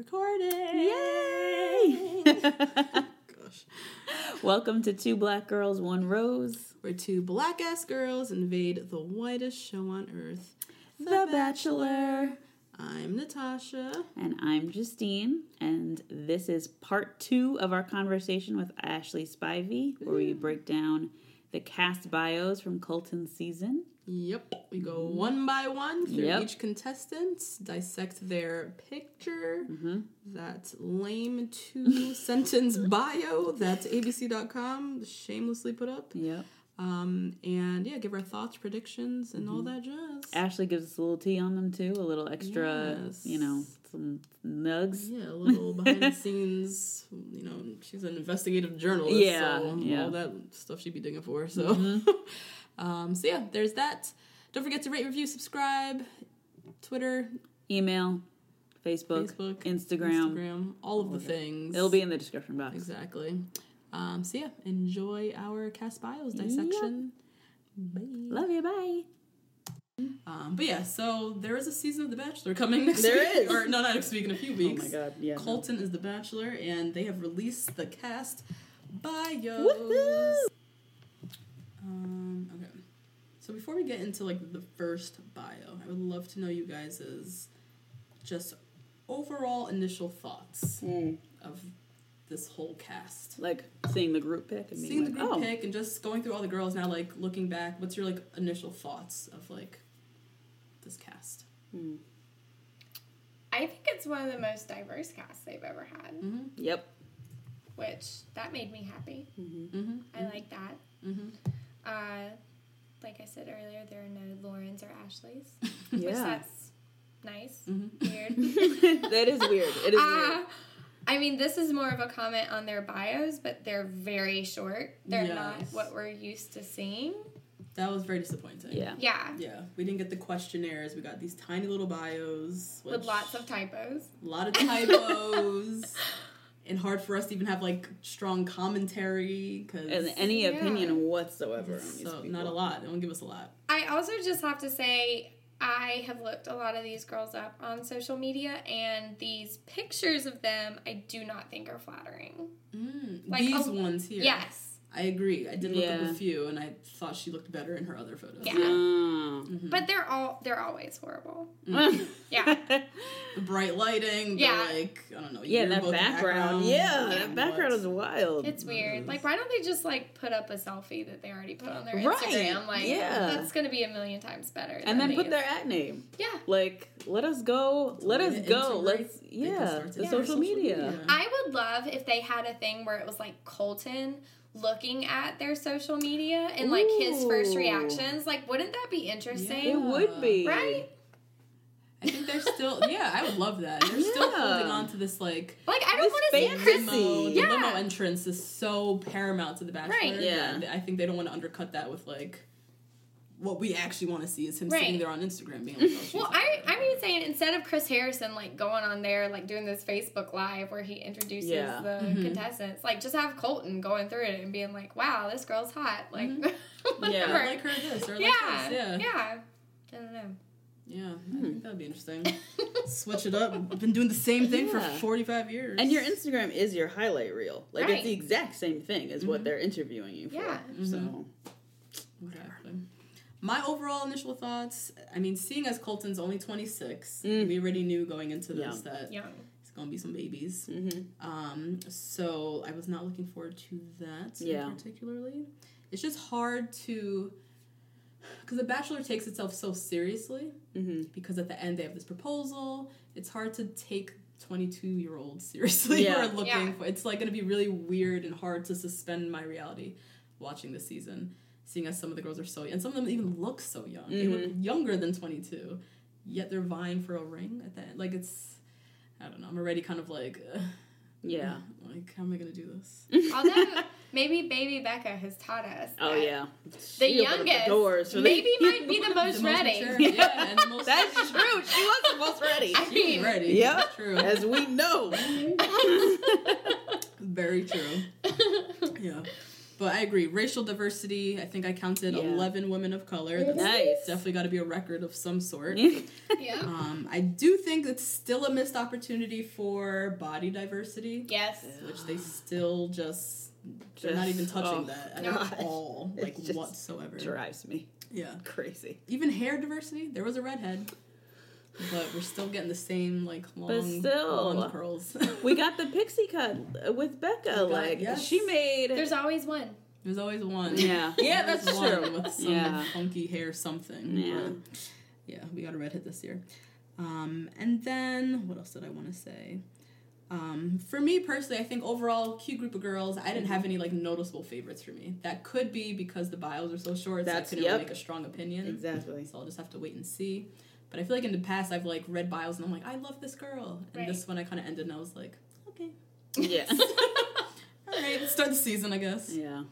Recording. Yay! Gosh. Welcome to Two Black Girls, One Rose, Where two black ass girls invade the whitest show on earth. The Bachelor. I'm Natasha. And I'm Justine, and this is part two of our conversation with Ashley Spivey, where we break down the cast bios from Colton's season. Yep. We go one by one through Yep. each contestant, dissect their picture, mm-hmm. that lame two sentence bio that ABC.com shamelessly put up. Yep. Um, and yeah, give our thoughts, predictions, and all mm-hmm. that jazz. Ashley gives us a little tea on them too, a little extra, Yes. you know, some nugs. Yeah, a little behind the scenes. You know, she's an investigative journalist. Yeah, so yeah. all that stuff she'd be digging for. So, mm-hmm. um, so yeah, there's that. Don't forget to rate, review, subscribe, Twitter, Email, Facebook, Facebook, Instagram. Instagram, all of the things. It'll be in the description box. exactly. Um, so yeah, enjoy our cast bios dissection. Love you. Bye. Um, but yeah, so there is a season of The Bachelor coming next There week. is. Or no, not next week, in a few weeks. Oh my god. Yeah. no. Colton is the Bachelor, and they have released the cast bios. Woohoo! Um. So before we get into like the first bio, I would love to know you guys' just overall initial thoughts Hmm. of this whole cast. Like seeing the group pick and being Seeing the group oh, pick and just going through all the girls now, like looking back, what's your like initial thoughts of like this cast? I think it's one of the most diverse casts they've ever had, yep. which that made me happy. Mm-hmm. I like that. Mm-hmm. Uh, like I said earlier, there are no Laurens or Ashleys, which that's nice, Mm-hmm. weird. that is weird. It is Uh, weird. I mean, this is more of a comment on their bios, but they're very short. They're not what we're used to seeing. That was very disappointing. Yeah. Yeah, Yeah, we didn't get the questionnaires. We got these tiny little bios with lots of typos. a lot of typos, and hard for us to even have like strong commentary because any Yeah. opinion whatsoever. on these so not a lot. They don't give us a lot. I also just have to say, I have looked a lot of these girls up on social media, and these pictures of them I do not think are flattering. Mm, like, these oh, ones here. Yes. I agree. I did look up a few, and I thought she looked better in her other photos. Yeah. Ah. But they're all they're always horrible. Mm. Yeah. The bright lighting. The, Yeah. like I don't know. yeah, that yearbook background. Yeah, that background is wild. It's weird. Like why don't they just like put up a selfie that they already put on their Right. Instagram? Like Yeah. that's gonna be a million times better. and than then put these. their at name. Yeah. Like, let us go. Let us go. Let's they can yeah. start to The social media. I would love if they had a thing where it was like Colton looking at their social media and like his first reactions. Like, wouldn't that be interesting? It would be Right? I think they're still. yeah, I would love that. They're still holding on to this like. Like, I don't want to see fantasy. Chris. limo, the Yeah. limo entrance is so paramount to the Bachelor. Right. Yeah. that I think they don't want to undercut that with like what we actually want to see is him Right. sitting there on Instagram being like, oh, Well, hot. I, I'm even saying instead of Chris Harrison like going on there like doing this Facebook live where he introduces Yeah. the Mm-hmm. contestants, like just have Colton going through it and being like, "Wow, this girl's hot." Like, Mm-hmm. whatever. I like her this or I like yeah, this. Yeah. yeah. I don't know. Yeah, I think that'd be interesting. Switch it up. I've been doing the same thing for 45 years. And your Instagram is your highlight reel. Like it's the exact same thing as what they're interviewing you for. Yeah. So Exactly. My overall initial thoughts, I mean, seeing as Colton's only 26, Mm. we already knew going into this Yeah. that Young. it's going to be some babies. Mm-hmm. Um, so I was not looking forward to that Yeah. particularly. It's just hard to. Because The Bachelor takes itself so seriously, Mm-hmm. because at the end they have this proposal. It's hard to take 22 year olds seriously Yeah. who are looking Yeah. for. It's like going to be really weird and hard to suspend my reality watching this season, seeing as some of the girls are so and some of them even look so young. They look Mm-hmm. younger than 22, yet they're vying for a ring at the end. Like it's, I don't know. I'm already kind of like, ugh, yeah. like how am I going to do this? Although maybe baby Becca has taught us. Oh that yeah. The She opened up youngest doors for the- maybe might be the most The most ready. mature, yeah, and the most That's true. She was the most ready. I mean, ready. Yep. That's true. As we know. Very true. yeah. But I agree. Racial diversity, I think I counted Yeah. 11 women of color. That's Nice. definitely got to be a record of some sort. yeah. Um, I do think it's still a missed opportunity for body diversity, Yes. which they still just, they're not even touching oh, that at God. all, like It's just whatsoever. Drives me Yeah. crazy. Even hair diversity, there was a redhead. But we're still getting the same like long, still. long curls. We got the pixie cut with Becca. got- like yes. she made. There's always one. There's always one. Yeah. Yeah, that's one true. With some Yeah. funky hair, something. Yeah. But, yeah, we got a redhead this year. Um, and then what else did I want to say? Um, for me personally, I think overall cute group of girls. I didn't have any like noticeable favorites for me. That could be because the bios are so short. That's- so I couldn't yep. really make a strong opinion. Exactly. So I'll just have to wait and see. But I feel like in the past I've like read bios and I'm like, I love this girl. And Right. this one I kind of ended and I was like, okay, Yeah. all right, let's start the season, I guess. yeah.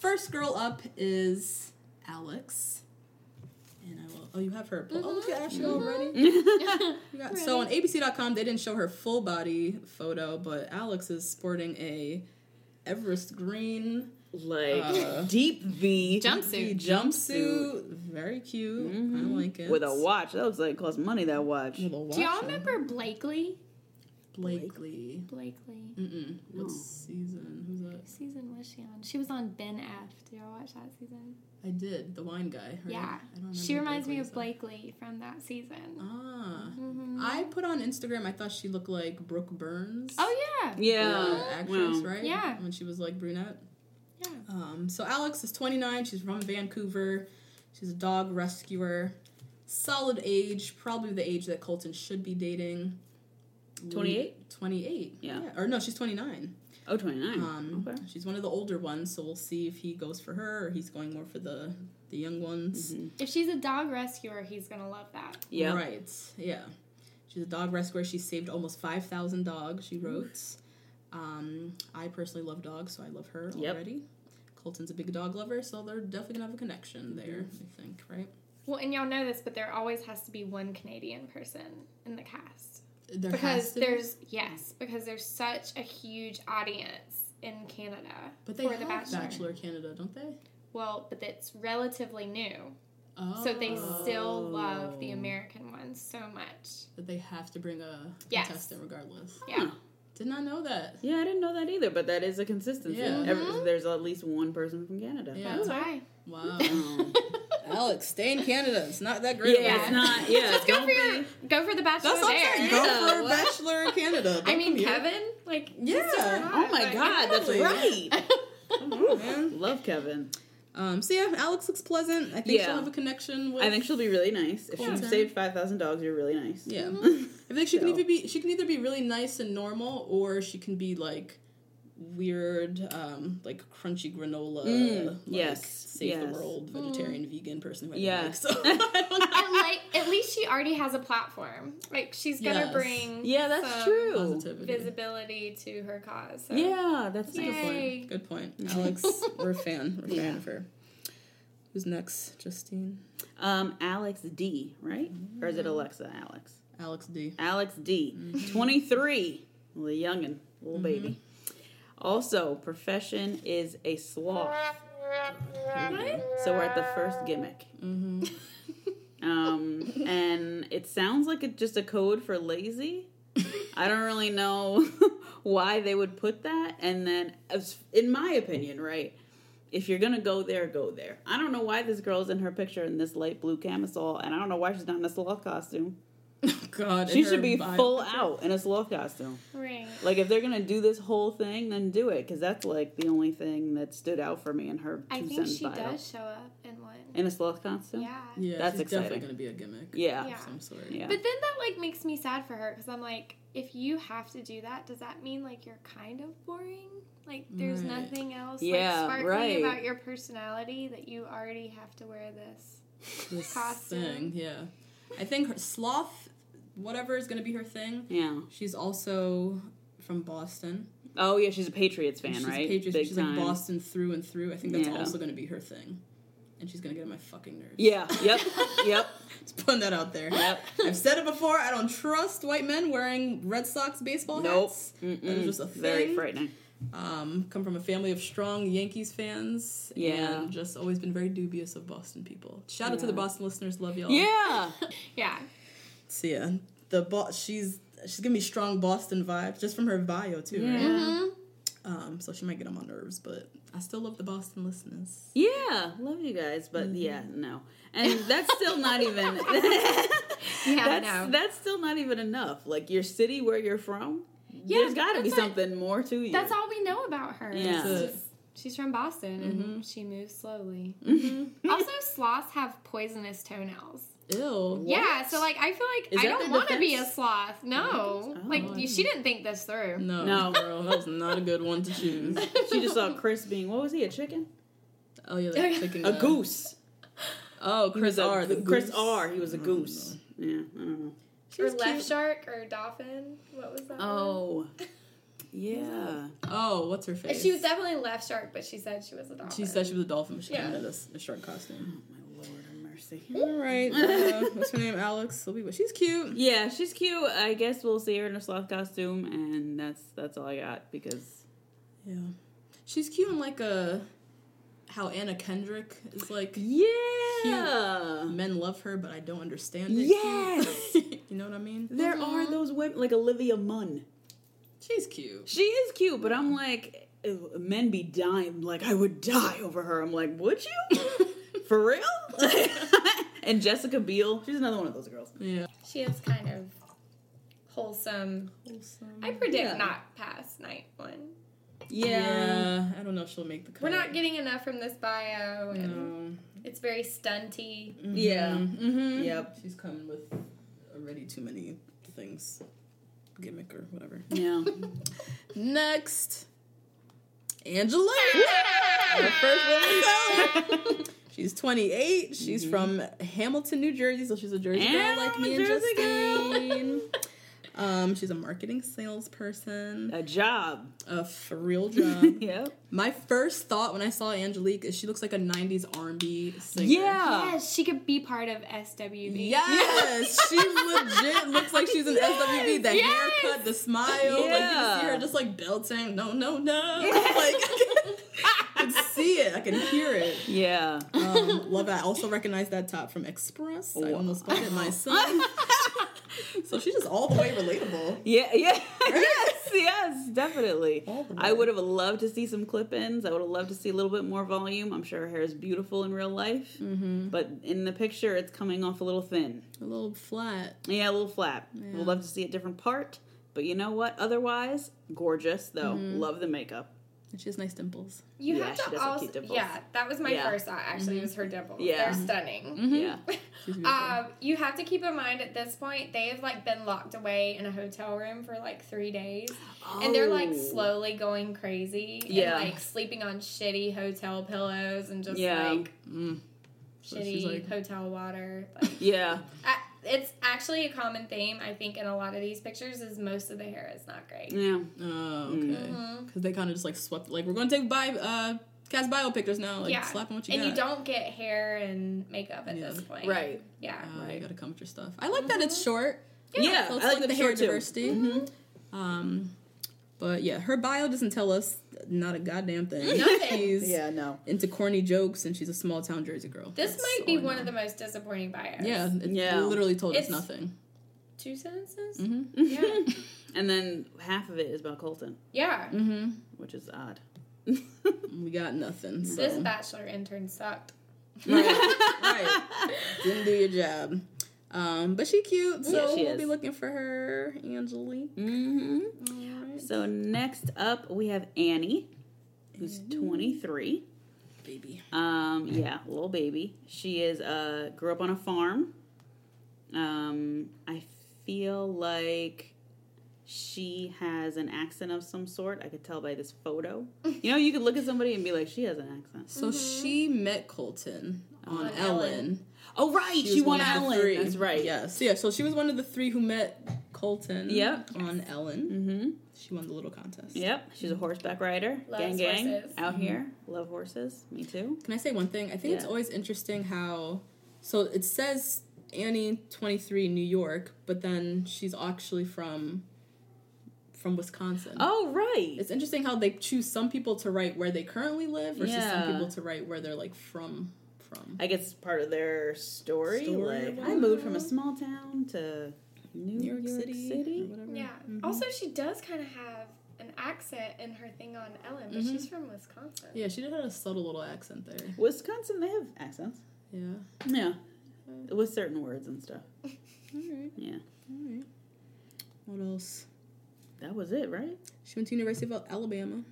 First girl up is Alex. And I will. Oh, you have her. Mm-hmm. Oh, look at Ashley mm-hmm. already. You got- so on ABC.com, they didn't show her full body photo, but Alex is sporting a Everest green Like Uh, deep V Jumpsuit. jumpsuit. Very cute. I like it. with a watch. That looks like it cost money. That watch. With a watch Do y'all on. remember Blakely? Blakely? Blakely. Mm-mm. What season? Who's that? What season was she on? She was on Ben F. Did y'all watch that season? I did. The wine guy. Right? Yeah. I don't She remember reminds me of Blakely from that season. Ah. Mm-hmm. I put on Instagram, I thought she looked like Brooke Burns. Oh yeah. Yeah. the actress, Wow. right? Yeah. When she was like brunette. Yeah. Um, so Alex is 29. She's from Vancouver. She's a dog rescuer. Solid age, probably the age that Colton should be dating. 28? 28. Yeah. Or no, she's 29. Oh, 29. Um, okay. She's one of the older ones, so we'll see if he goes for her or he's going more for the the young ones. If she's a dog rescuer, he's gonna love that. Yeah. Right. Yeah. She's a dog rescuer. She saved almost 5,000 dogs, she wrote. Um, I personally love dogs, so I love her Yep. already. Colton's a big dog lover, so they're definitely gonna have a connection there, Mm-hmm. I think, right? Well, and y'all know this, but there always has to be one Canadian person in the cast. There because has to be, there's yes, because there's such a huge audience in Canada but they for have the Bachelor. Bachelor. Canada, don't they? Well, but it's relatively new, Oh, so they still love the American ones so much. that they have to bring a Yes. contestant regardless. Yeah, Did not know that. Yeah, I didn't know that either, but that is a consistency. Yeah. Every- mm-hmm. there's at least one person from Canada. Yeah. Oh, that's right. Wow. Alex, stay in Canada. It's not that great. yeah, it's not. Yeah, Just go for your, go for the Bachelor That's what I'm there. saying. Go Yeah, for what? Bachelor Canada. I Don't mean, come here. Kevin, like Yeah. Oh my God, that's Totally. right. Come. Love Kevin. Um, so yeah, Alex looks pleasant. I think Yeah. she'll have a connection with. I think she'll be really nice. If Colton. you saved five thousand dogs, you're really nice. Yeah, I think she can either be she can either be really nice and normal, or she can be like weird, um, like crunchy granola. Mm, like, yes, save yes. the world, vegetarian, vegan person. Who I Yeah. like. So I don't know. and like at least she already has a platform. Like she's gonna Yes. bring Yeah, that's some true. Positivity. visibility to her cause. So. Yeah, that's a Yay. good point. Good point, Alex. we're a fan. We're a fan of her. Who's next, Justine? Um, Alex D, right? Or is it mm. Alexa Alex? Alex D. Alex D, mm-hmm. 23, little youngin, little mm-hmm. baby. Also, profession is a sloth. So we're at the first gimmick. Mm-hmm. Um, and it sounds like it's just a code for lazy. I don't really know why they would put that. And then, in my opinion, right, if you're gonna go there, go there. I don't know why this girl's in her picture in this light blue camisole, and I don't know why she's not in a sloth costume. God, She should be bio full out in a sloth costume. Right. Like if they're gonna do this whole thing, then do it, because that's like the only thing that stood out for me in her two I think she bio. does show up in one. In a sloth costume. Yeah. Yeah, That's she's definitely gonna be a gimmick. Yeah. Yeah. of some sort. Yeah. But then that like makes me sad for her because I'm like, if you have to do that, does that mean like you're kind of boring? Like there's Right. nothing else Yeah, like sparkling right. about your personality that you already have to wear this. This Costume. thing, yeah. I think her sloth, whatever is gonna be her thing. Yeah. She's also from Boston. Oh yeah, she's a Patriots fan, she's right? A Patriots, Big she's time. like Boston through and through. I think that's Yeah. also gonna be her thing. And she's gonna get on my fucking nerves. Yeah. Yep. yep. Just putting that out there. Yep. I've said it before. I don't trust white men wearing Red Sox baseball Nope. hats. That is just a thing. Very frightening. Um, come from a family of strong Yankees fans. Yeah. And just always been very dubious of Boston people. Shout out to the Boston listeners. Love y'all. Yeah. Yeah. So yeah, the bo- she's she's giving me strong Boston vibes just from her bio too. Right? Yeah. Um, so she might get on my nerves, but I still love the Boston listeners. Yeah. Love you guys, but yeah, no. And that's still not even. Yeah, that's no. that's still not even enough. Like your city where you're from. Yeah, there's got to be that's it. something more to you. That's all we know about her. Yeah. It's She's from Boston and she moves slowly. Mm-hmm. also, sloths have poisonous toenails. Ew. Yeah, so like I feel like Is I don't want to be a sloth. No, like oh, you, she didn't think this through. No, No. girl, that was not a good one to choose. She just saw Chris being what was he? A chicken? Oh yeah, that chicken. A guy. goose. Oh, Chris was a- R. The Chris goose. R. He was a goose. Yeah, I don't know. or left shark or dolphin. What was that? one? Oh, yeah. Oh, what's her face? She was definitely left shark, but she said she was a dolphin. She said she was a dolphin, but she Yeah. came in a, a shark costume. My Lord have mercy. All right. Uh, what's her name? Alex. We'll be She's cute. Yeah, she's cute. I guess we'll see her in a sloth costume, and that's that's all I got because Yeah. She's cute in like a how Anna Kendrick is like yeah, men love her, but I don't understand it. Yes! you know what I mean? there are those women like Olivia Munn. She's cute. She is cute, but I'm like, men be dying. Like I would die over her. I'm like, would you? For real? And Jessica Biel, she's another one of those girls. Yeah. She is kind of wholesome. I predict Yeah. not past night one. Yeah. I don't know if she'll make the cut. We're not getting enough from this bio, and Um, it's very stunty. Yeah. mm-hmm. Yep. She's coming with already too many things. Gimmick or whatever. Yeah. Next, Angela. Our first woman of color. She's 28. She's from Hamilton, New Jersey, so she's a Jersey girl like me and Justine. Um, she's a marketing salesperson, A job. a real job. Yep. My first thought when I saw Angelique is she looks like a 90s R&B singer. Yeah. Yes, she could be part of SWV. Yes, she legit looks like she's an SWV. The Yes. haircut, the smile, yeah. like you can see her just like belting, no, no, no. Like I can see it, I can hear it. Yeah. Um, love it. I also recognize that top from Express. I almost bought it myself. so she's just all the way relatable. Yeah, yeah, yes, yes, definitely. I would have loved to see some clip-ins. I would have loved to see a little bit more volume. I'm sure her hair is beautiful in real life, mm-hmm. but in the picture, it's coming off a little thin. A little flat. Yeah, a little flat. Would love to see a different part, but you know what? Otherwise, gorgeous though. Love the makeup. And she has nice dimples. You Yeah, have to does have also, cute dimples. yeah, that was my Yeah. first thought. Actually, It was her dimples. Yeah. They're stunning. Yeah, She's beautiful. Um, you have to keep in mind at this point they have like been locked away in a hotel room for like three days, and they're like Oh. slowly going crazy. Yeah. and, like sleeping on shitty hotel pillows and just Yeah. like So shitty she's like- hotel water. Like, yeah, I- it's actually a common theme I think in a lot of these pictures is most of the hair is not great. yeah. Oh, okay. Mm-hmm. Because they kind of just like swept, like, we're going to take bi- uh, cast bio pictures now. Like, yeah, slap on what you and got. you don't get hair and makeup at Yeah. this point, Right. Yeah. Uh, You gotta come with your stuff. I like that it's short. Yeah, So it's I like like the the hair short too. diversity. Um, But yeah, her bio doesn't tell us not a goddamn thing. Nothing. she's Yeah, no. into corny jokes and she's a small town Jersey girl. This That's might be one know. of the most disappointing bios. Yeah, it Yeah. literally told us nothing. Two sentences? Mm-hmm. Yeah. And then half of it is about Colton, yeah. Mm-hmm. which is odd. We got nothing. So. This bachelor intern sucked. right. Didn't do your job. Um, but she cute, so Yeah, she we'll is. be looking for her, Angelique. hmm Alright. So next up, we have Annie, who's 23. baby. Um, yeah, little baby. She is uh grew up on a farm. Um, I feel like she has an accent of some sort. I could tell by this photo. You know, you could look at somebody and be like, she has an accent. So she met Colton on, On Ellen. Ellen. Oh right, she, was won one of the Ellen. three. That's right. Yes. Yeah. So she was one of the three who met Colton. Yep. On Ellen. Mm-hmm. She won the little contest. Yep. She's a horseback rider. Loves gang gang. horses. Out here. Love horses. Me too. Can I say one thing? I think it's always interesting how. So it says Annie, twenty three, New York, but then she's actually from. From Wisconsin. Oh right. It's interesting how they choose some people to write where they currently live versus some people to write where they're like from. From. I guess it's part of their story. Story like I moved from a small town to New, New York, City, or whatever. Yeah. Mm-hmm. Also, she does kind of have an accent in her thing on Ellen, but she's from Wisconsin. Mm-hmm. Yeah, she did have a subtle little accent there. Wisconsin. They have accents. Yeah. Yeah, with certain words and stuff. Alright. Yeah, Alright. What else? that was it, right? She went to University of Alabama.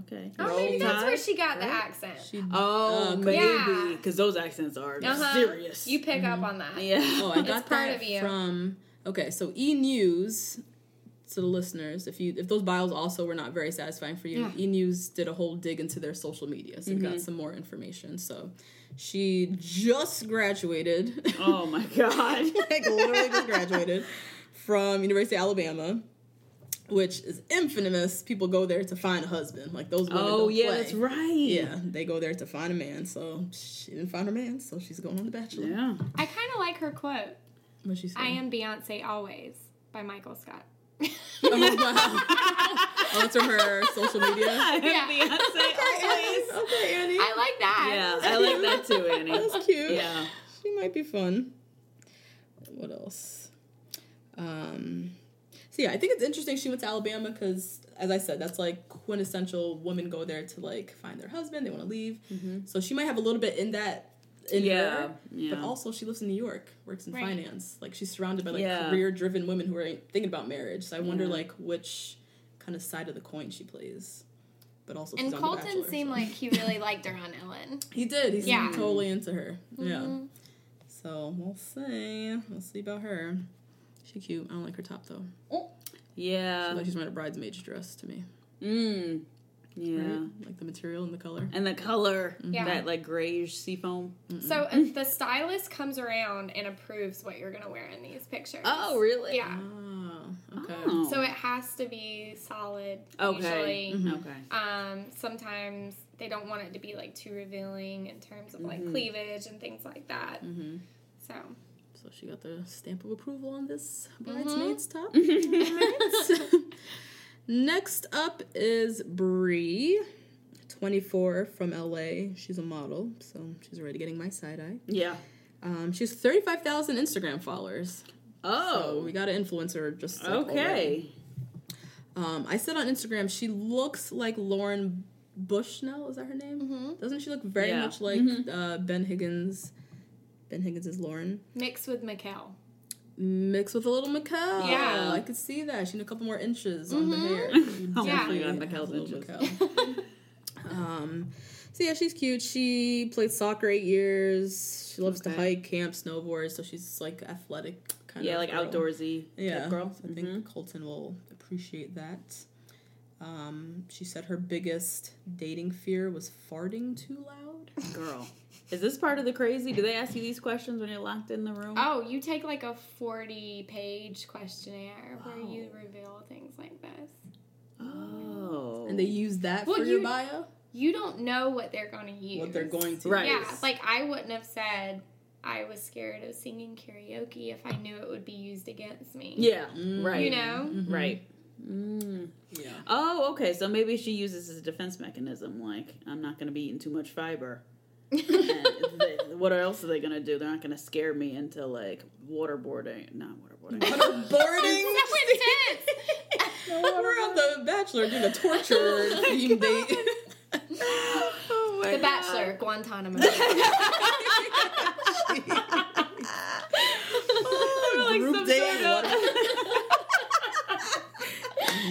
Okay. Oh, maybe that's where she got the accent. She Oh, uh, maybe Yeah. because those accents are Uh-huh. serious. You pick up on that. Mm-hmm. yeah. Oh, I got part that of you. from okay. So E News to the listeners, if you if those bios also were not very satisfying for you, E News did a whole dig into their social media, so we Mm-hmm. got some more information. So she just graduated, oh my god. like literally just graduated from University of Alabama. Which is infamous. People go there to find a husband. Like those women. oh don't yeah, play. that's right. Yeah, they go there to find a man. So she didn't find her man, so she's going on the Bachelor. Yeah. I kind of like her quote. What she say? I am Beyonce always by Michael Scott. Oh, wow. oh, it's from her social media. Yeah. Beyonce always. okay, Annie. I like that. Yeah, I like that too, Annie. That's cute. Yeah. She might be fun. What else? Um, so yeah, I think it's interesting she went to Alabama because, as I said, that's like quintessential women go there to like find their husband. They want to leave. So she might have a little bit in that. In Yeah, her, yeah. but also she lives in New York, works in Right. finance. Like she's surrounded by like Yeah. career-driven women who are thinking about marriage. So I wonder Yeah. like which kind of side of the coin she plays. But also, And she's on The Colton Bachelor, seemed so- like he really liked her on Ellen. he did. He's Yeah. totally into her. Yeah. Mm-hmm. So we'll see. We'll see about her. She cute. I don't like her top though. Oh. Yeah. She's Like she's wearing a bridesmaid's dress to me. Mm. Yeah. Right? Like the material and the color. And the color, Yeah. that like grayish seafoam. So if the stylist comes around and approves what you're gonna wear in these pictures. Oh, really? Yeah. Oh, okay. Oh. So it has to be solid. okay. Usually. Okay. Um, sometimes they don't want it to be like too revealing in terms of Mm-hmm. like cleavage and things like that. So So she got the stamp of approval on this Mm-hmm. bridesmaid's top. Alright. Next up is Bree, 24 from LA. She's a model, so she's already getting my side eye. Yeah. Um, she has 35,000 Instagram followers. So Oh. we got an influencer just like, okay. Um, I said on Instagram she looks like Lauren Bushnell. Is that her name? Doesn't she look very Yeah. much like uh, Ben Higgins? Ben Higgins is Lauren mixed with Mikkel. Mixed with a little Mikkel. Yeah. I could see that. She need a couple more inches on the hair. Oh Yeah. my god, have Mikkel's little inches. Mikkel. um, so yeah, she's cute. She played soccer eight years. She loves to hike, camp, snowboard. So she's like athletic kind Yeah, of Yeah, like girl. outdoorsy Yeah, type girl. So I think Colton will appreciate that. Um, she said her biggest dating fear was farting too loud. Girl. Is this part of the crazy? Do they ask you these questions when you're locked in the room? Oh, you take like a 40 page questionnaire where you reveal things like this. Oh. And they use that Well, for your bio. You don't know what they're going to use. What they're going to Right. Yeah, like I wouldn't have said I was scared of singing karaoke if I knew it would be used against me. Yeah, Mm. right. You know? Right. Yeah. Oh, okay. So maybe she uses as a defense mechanism. Like, I'm not going to be eating too much fiber. And they, what else are they going to do? They're not going to scare me into like waterboarding. Not waterboarding. Boarding. So intense. We're on the Bachelor doing a torture oh theme date. Oh the Bachelor, Guantanamo. Group date.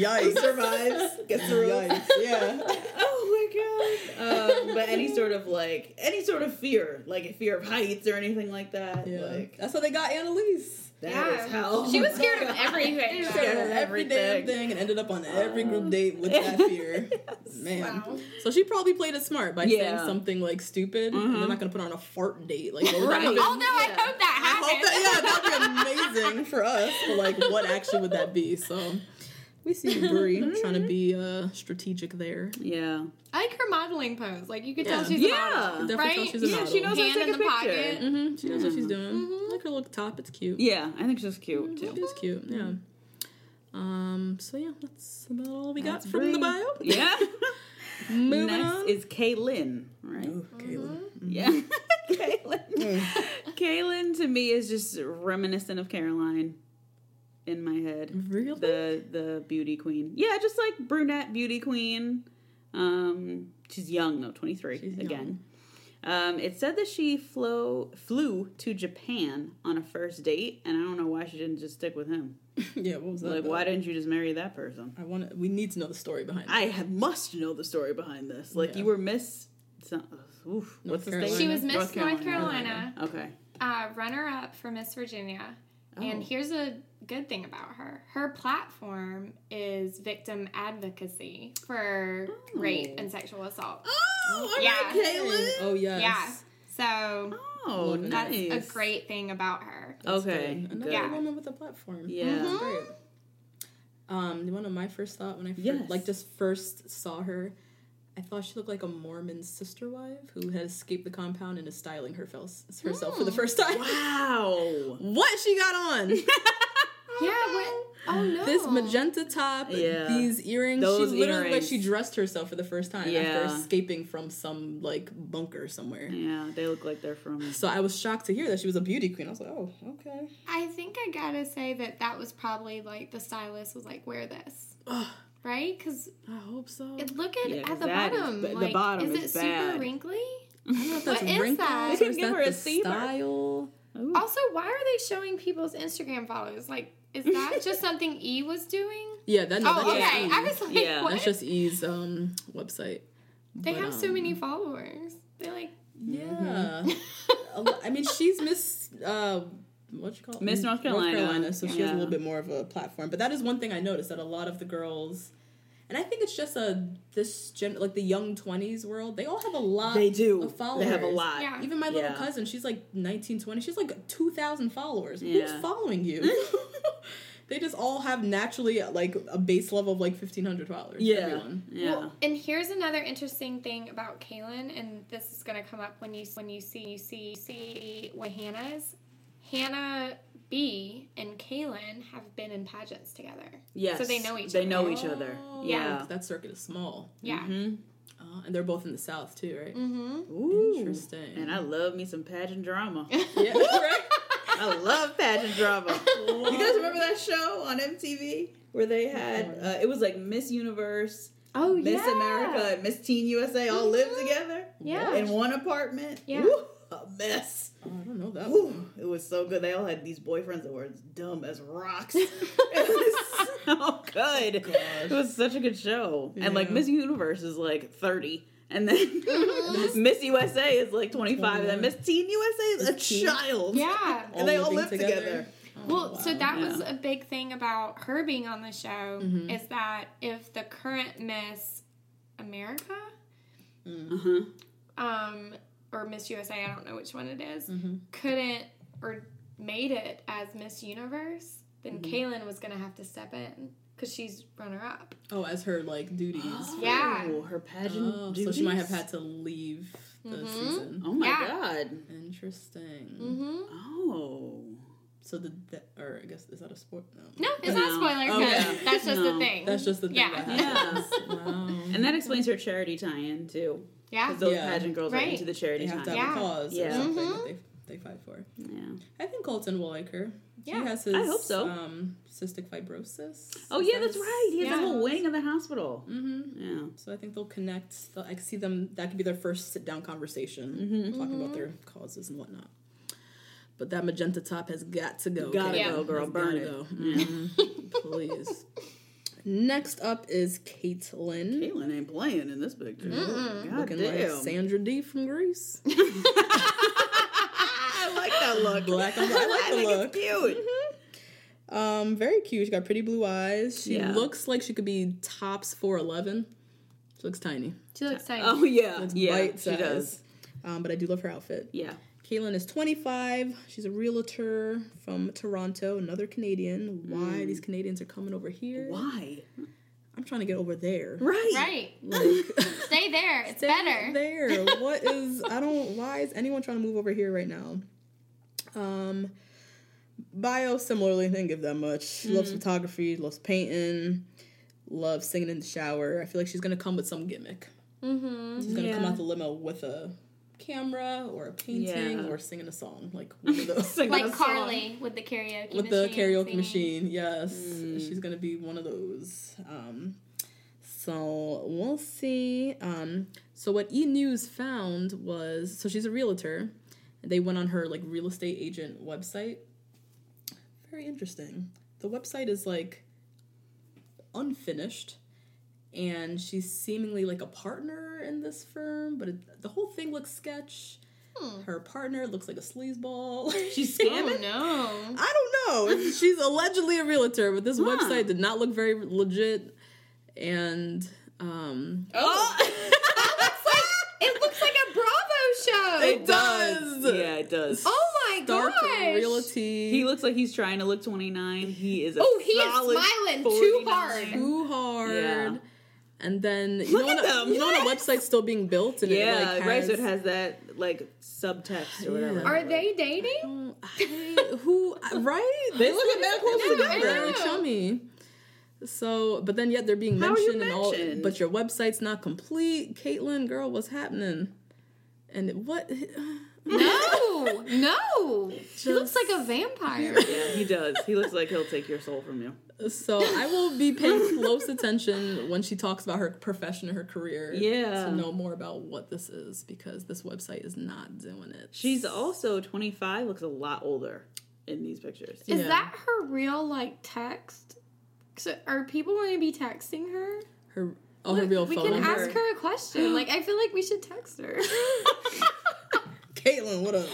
What- Yikes. survives. Gets through. Yikes. Yeah. Oh my god. Um, but any sort of like any sort of fear, like a fear of heights or anything like that. Yeah. Like That's how they got Annaliese. that is Yeah. hell. She was scared of everything. She was scared of Every damn everything. thing and ended up on every group date with that fear. Man. Wow. So she probably played it smart by saying Yeah. Mm-hmm. something like stupid. and They're not gonna put her on a fart date. Like they were Right. not even- Although I hope that I happens. hope that yeah, that'd be amazing for us. But like, what actually would that be? So we see Brie trying to be uh, strategic there. Yeah. I like her modeling pose. Like you could Yeah. tell she's Yeah. a model, Definitely right? tell she's a Yeah, model. she knows how to Hand take in a the picture. pocket. hmm She knows what she's doing. I like her little top. It's cute. Yeah, I think she's cute It too. is cute. Yeah. Um. So yeah, that's about all we got That's from the Brie. bio. Yeah. Moving Next on. is Caelynn, right? Caleb. Yeah. Caelynn. Caelynn to me is just reminiscent of Caroline in my head. Really? The the beauty queen. Yeah, just like brunette beauty queen. Um she's young though, 23 She's again. Um, it said that she flew flew to Japan on a first date, and I don't know why she didn't just stick with him. yeah. What was that? Like, about? why didn't you just marry that person? I want to. We need to know the story behind it. I have, must know the story behind this. Like, Yeah. you were Miss. Some, oof, what's the Carolina. state? She was Miss North Carolina, Okay. uh, runner up for Miss Virginia. And Oh. here's a good thing about her. Her platform is victim advocacy for rape and sexual assault. Oh, Yeah. Caelynn. Oh yes. Yeah. So Oh, that's nice. a great thing about her. That's Okay, good. Another Yeah. woman with a platform. Yeah. That's great. Um, you want to know my first thought when I fir- Yes. like just first saw her? I thought she looked like a Mormon sister wife who had escaped the compound and is styling her felf- herself for the first time. Wow. what she got on? Yeah. What? Oh no. this magenta top, Yeah. these earrings. Those she literally like she dressed herself for the first time Yeah. after escaping from some like bunker somewhere. Yeah, they look like they're from. So I was shocked to hear that she was a beauty queen. I was like, oh, okay. I think I gotta say that that was probably like the stylist was like, wear this. Right? Because I hope so. look at, Yeah, 'cause at the that is bottom. ba- the like, bottom is, is it bad. super wrinkly? I don't know if that's What is wrinkles that? or They can is give her a the seamer. style. Also, why are they showing people's Instagram followers? Like, is that just something E was doing? Yeah, that, no, Oh, that's okay. just E. I was like, Yeah. what? That's just E's um website. they but, have so um, many followers. They're like, Yeah. A lo- I mean, she's Miss. Uh, what you call it? Miss North Carolina. so she has a little bit more of a platform. But that is one thing I noticed that a lot of the girls, and I think it's just a this gen like the young twenties world. They all have a lot. They do. Of followers. They have a lot. Yeah. Even my little Yeah. cousin, she's like 19, 20. She's like 2,000 followers. Yeah. Who's following you? they just all have naturally like a base level of like 1,500 followers. Yeah. Everyone. Yeah. Well, and here's another interesting thing about Caelynn, and this is going to come up when you when you see you see see what Hannah is. Hannah B and Caelynn have been in pageants together. yes. so they know each They other. know each other. Oh, Yeah. That circuit is small. Yeah. Mm-hmm. Uh, and they're both in the South too, right? Mm-hmm. Ooh. Interesting. And I love me some pageant drama. yeah, right? I love pageant drama. you guys remember that show on MTV where they had uh, it was like Miss Universe, Oh Miss yeah. America, and Miss Teen USA all lived together Yeah. in one apartment. Yeah. Woo, a mess. Oh, I don't know that Woo, one. it was so good. They all had these boyfriends that were as dumb as rocks. it was so good. It was such a good show. And like Miss Universe is like 30. And then Miss USA is like 25. And then Miss Teen USA is a child. Yeah. And they all living live together. Well, so that was a big thing about her being on the show Mm-hmm. is that if the current Miss America, Uh-huh. um, or Miss USA, I don't know which one it is, Mm-hmm. couldn't or made it as Miss Universe, then Mm-hmm. Caelynn was gonna have to step in because she's runner up. Oh, as her like duties. Yeah. Oh, her pageant. Oh, so she might have had to leave the Mm-hmm. season. Oh my Yeah. god. Interesting. Mm-hmm. Oh. So the, the or I guess is that a sport? No. No, it's not a No. spoiler. 'cause Okay. That's just No. the thing. That's just the thing. Yeah. that Yeah. wow. And that explains her charity tie-in too. Yeah. Because those Yeah. pageant girls are into the charity They have to have Yeah. a cause Yeah. or something Mhm. that they, they fight for. Yeah. I think Colton will like her. Yeah. He has his I hope so. um, cystic fibrosis. Oh yeah, that's right. He has Yeah. a whole wing of the hospital. Mm-hmm. Yeah. So I think they'll connect. They'll, I can see them. That could be their first sit down conversation, Mm-hmm. talking about their causes and whatnot. But that magenta top has got to go. Gotta Kate. go, girl. Burn gotta it. go. Mhm. Please. Next up is Caitlin. Caitlin ain't playing in this picture. God Looking damn. like Sandra Dee from Grease. I like that look. Black and black. I like the think look. It's cute. Um, very cute. She got pretty blue eyes. She Yeah. looks like she could be tops four eleven. She looks tiny. She looks tiny. Oh yeah, Looks yeah, bite she size. does. Um, but I do love her outfit. Yeah. Caitlin is 25. She's a realtor from Toronto, another Canadian. Why these Canadians are coming over here? Why? I'm trying to get over there. Right. Right. Like, Stay there. It's stay better. There. What is? I don't. Why is anyone trying to move over here right now? Um, bio similarly didn't give that much. She loves Mm. photography. Loves painting. Loves singing in the shower. I feel like she's gonna come with some gimmick. Mm-hmm. She's gonna come out the limo with a camera or a painting Yeah. or singing a song like one of those. Singing a Like song. Carly with the karaoke with the machine karaoke singing. machine. Yes, Mm. she's gonna be one of those. Um, so we'll see. Um, so what E News found was so she's a realtor. They went on her like real estate agent website. Very interesting. The website is like unfinished, and she's seemingly like a partner in this firm, but it, the whole thing looks sketch. Her partner looks like a sleazeball. She's Oh scamming. no. I don't know. She's allegedly a realtor, but this website did not look very legit. And um Oh, It looks like a Bravo show. it does. Yeah, it does. Oh my Dark gosh. realty. He looks like he's trying to look 29. He is a Oh, he is solid smiling too hard. too hard. Yeah. And then you Look know, when at a, them. you know when a website's still being built and Yeah, it like right. has, So it has that like subtext or whatever. Yeah. Are they dating? I- who right? They look at that close I together. know. They're chummy. So, but then yet they're being How mentioned and all. But your website's not complete, Caitlin. Girl, what's happening? And what? No, no. He looks like a vampire. Yeah, he does. He looks like he'll take your soul from you. So I will be paying close attention when she talks about her profession and her career. Yeah. To know more about what this is because this website is not doing it. She's also 25. Looks a lot older in these pictures. Is Yeah. that her real like text? So are people going to be texting her? her oh her real we phone can number. ask her a question. Like I feel like we should text her. Caitlin, what up?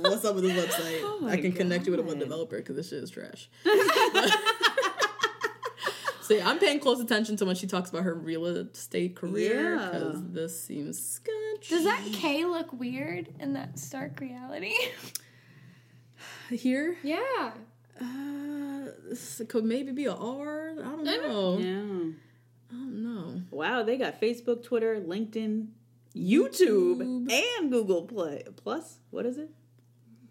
What's up with this website? Oh I can connect you with a web developer because this shit is trash. so yeah, I'm paying close attention to when she talks about her real estate career Yeah. because this seems sketchy. Does that K look weird in that stark reality? here? yeah. Uh, this could maybe be a R. I don't know. Yeah. I don't know. Wow, they got Facebook, Twitter, LinkedIn, YouTube, and Google Play Plus. What is it?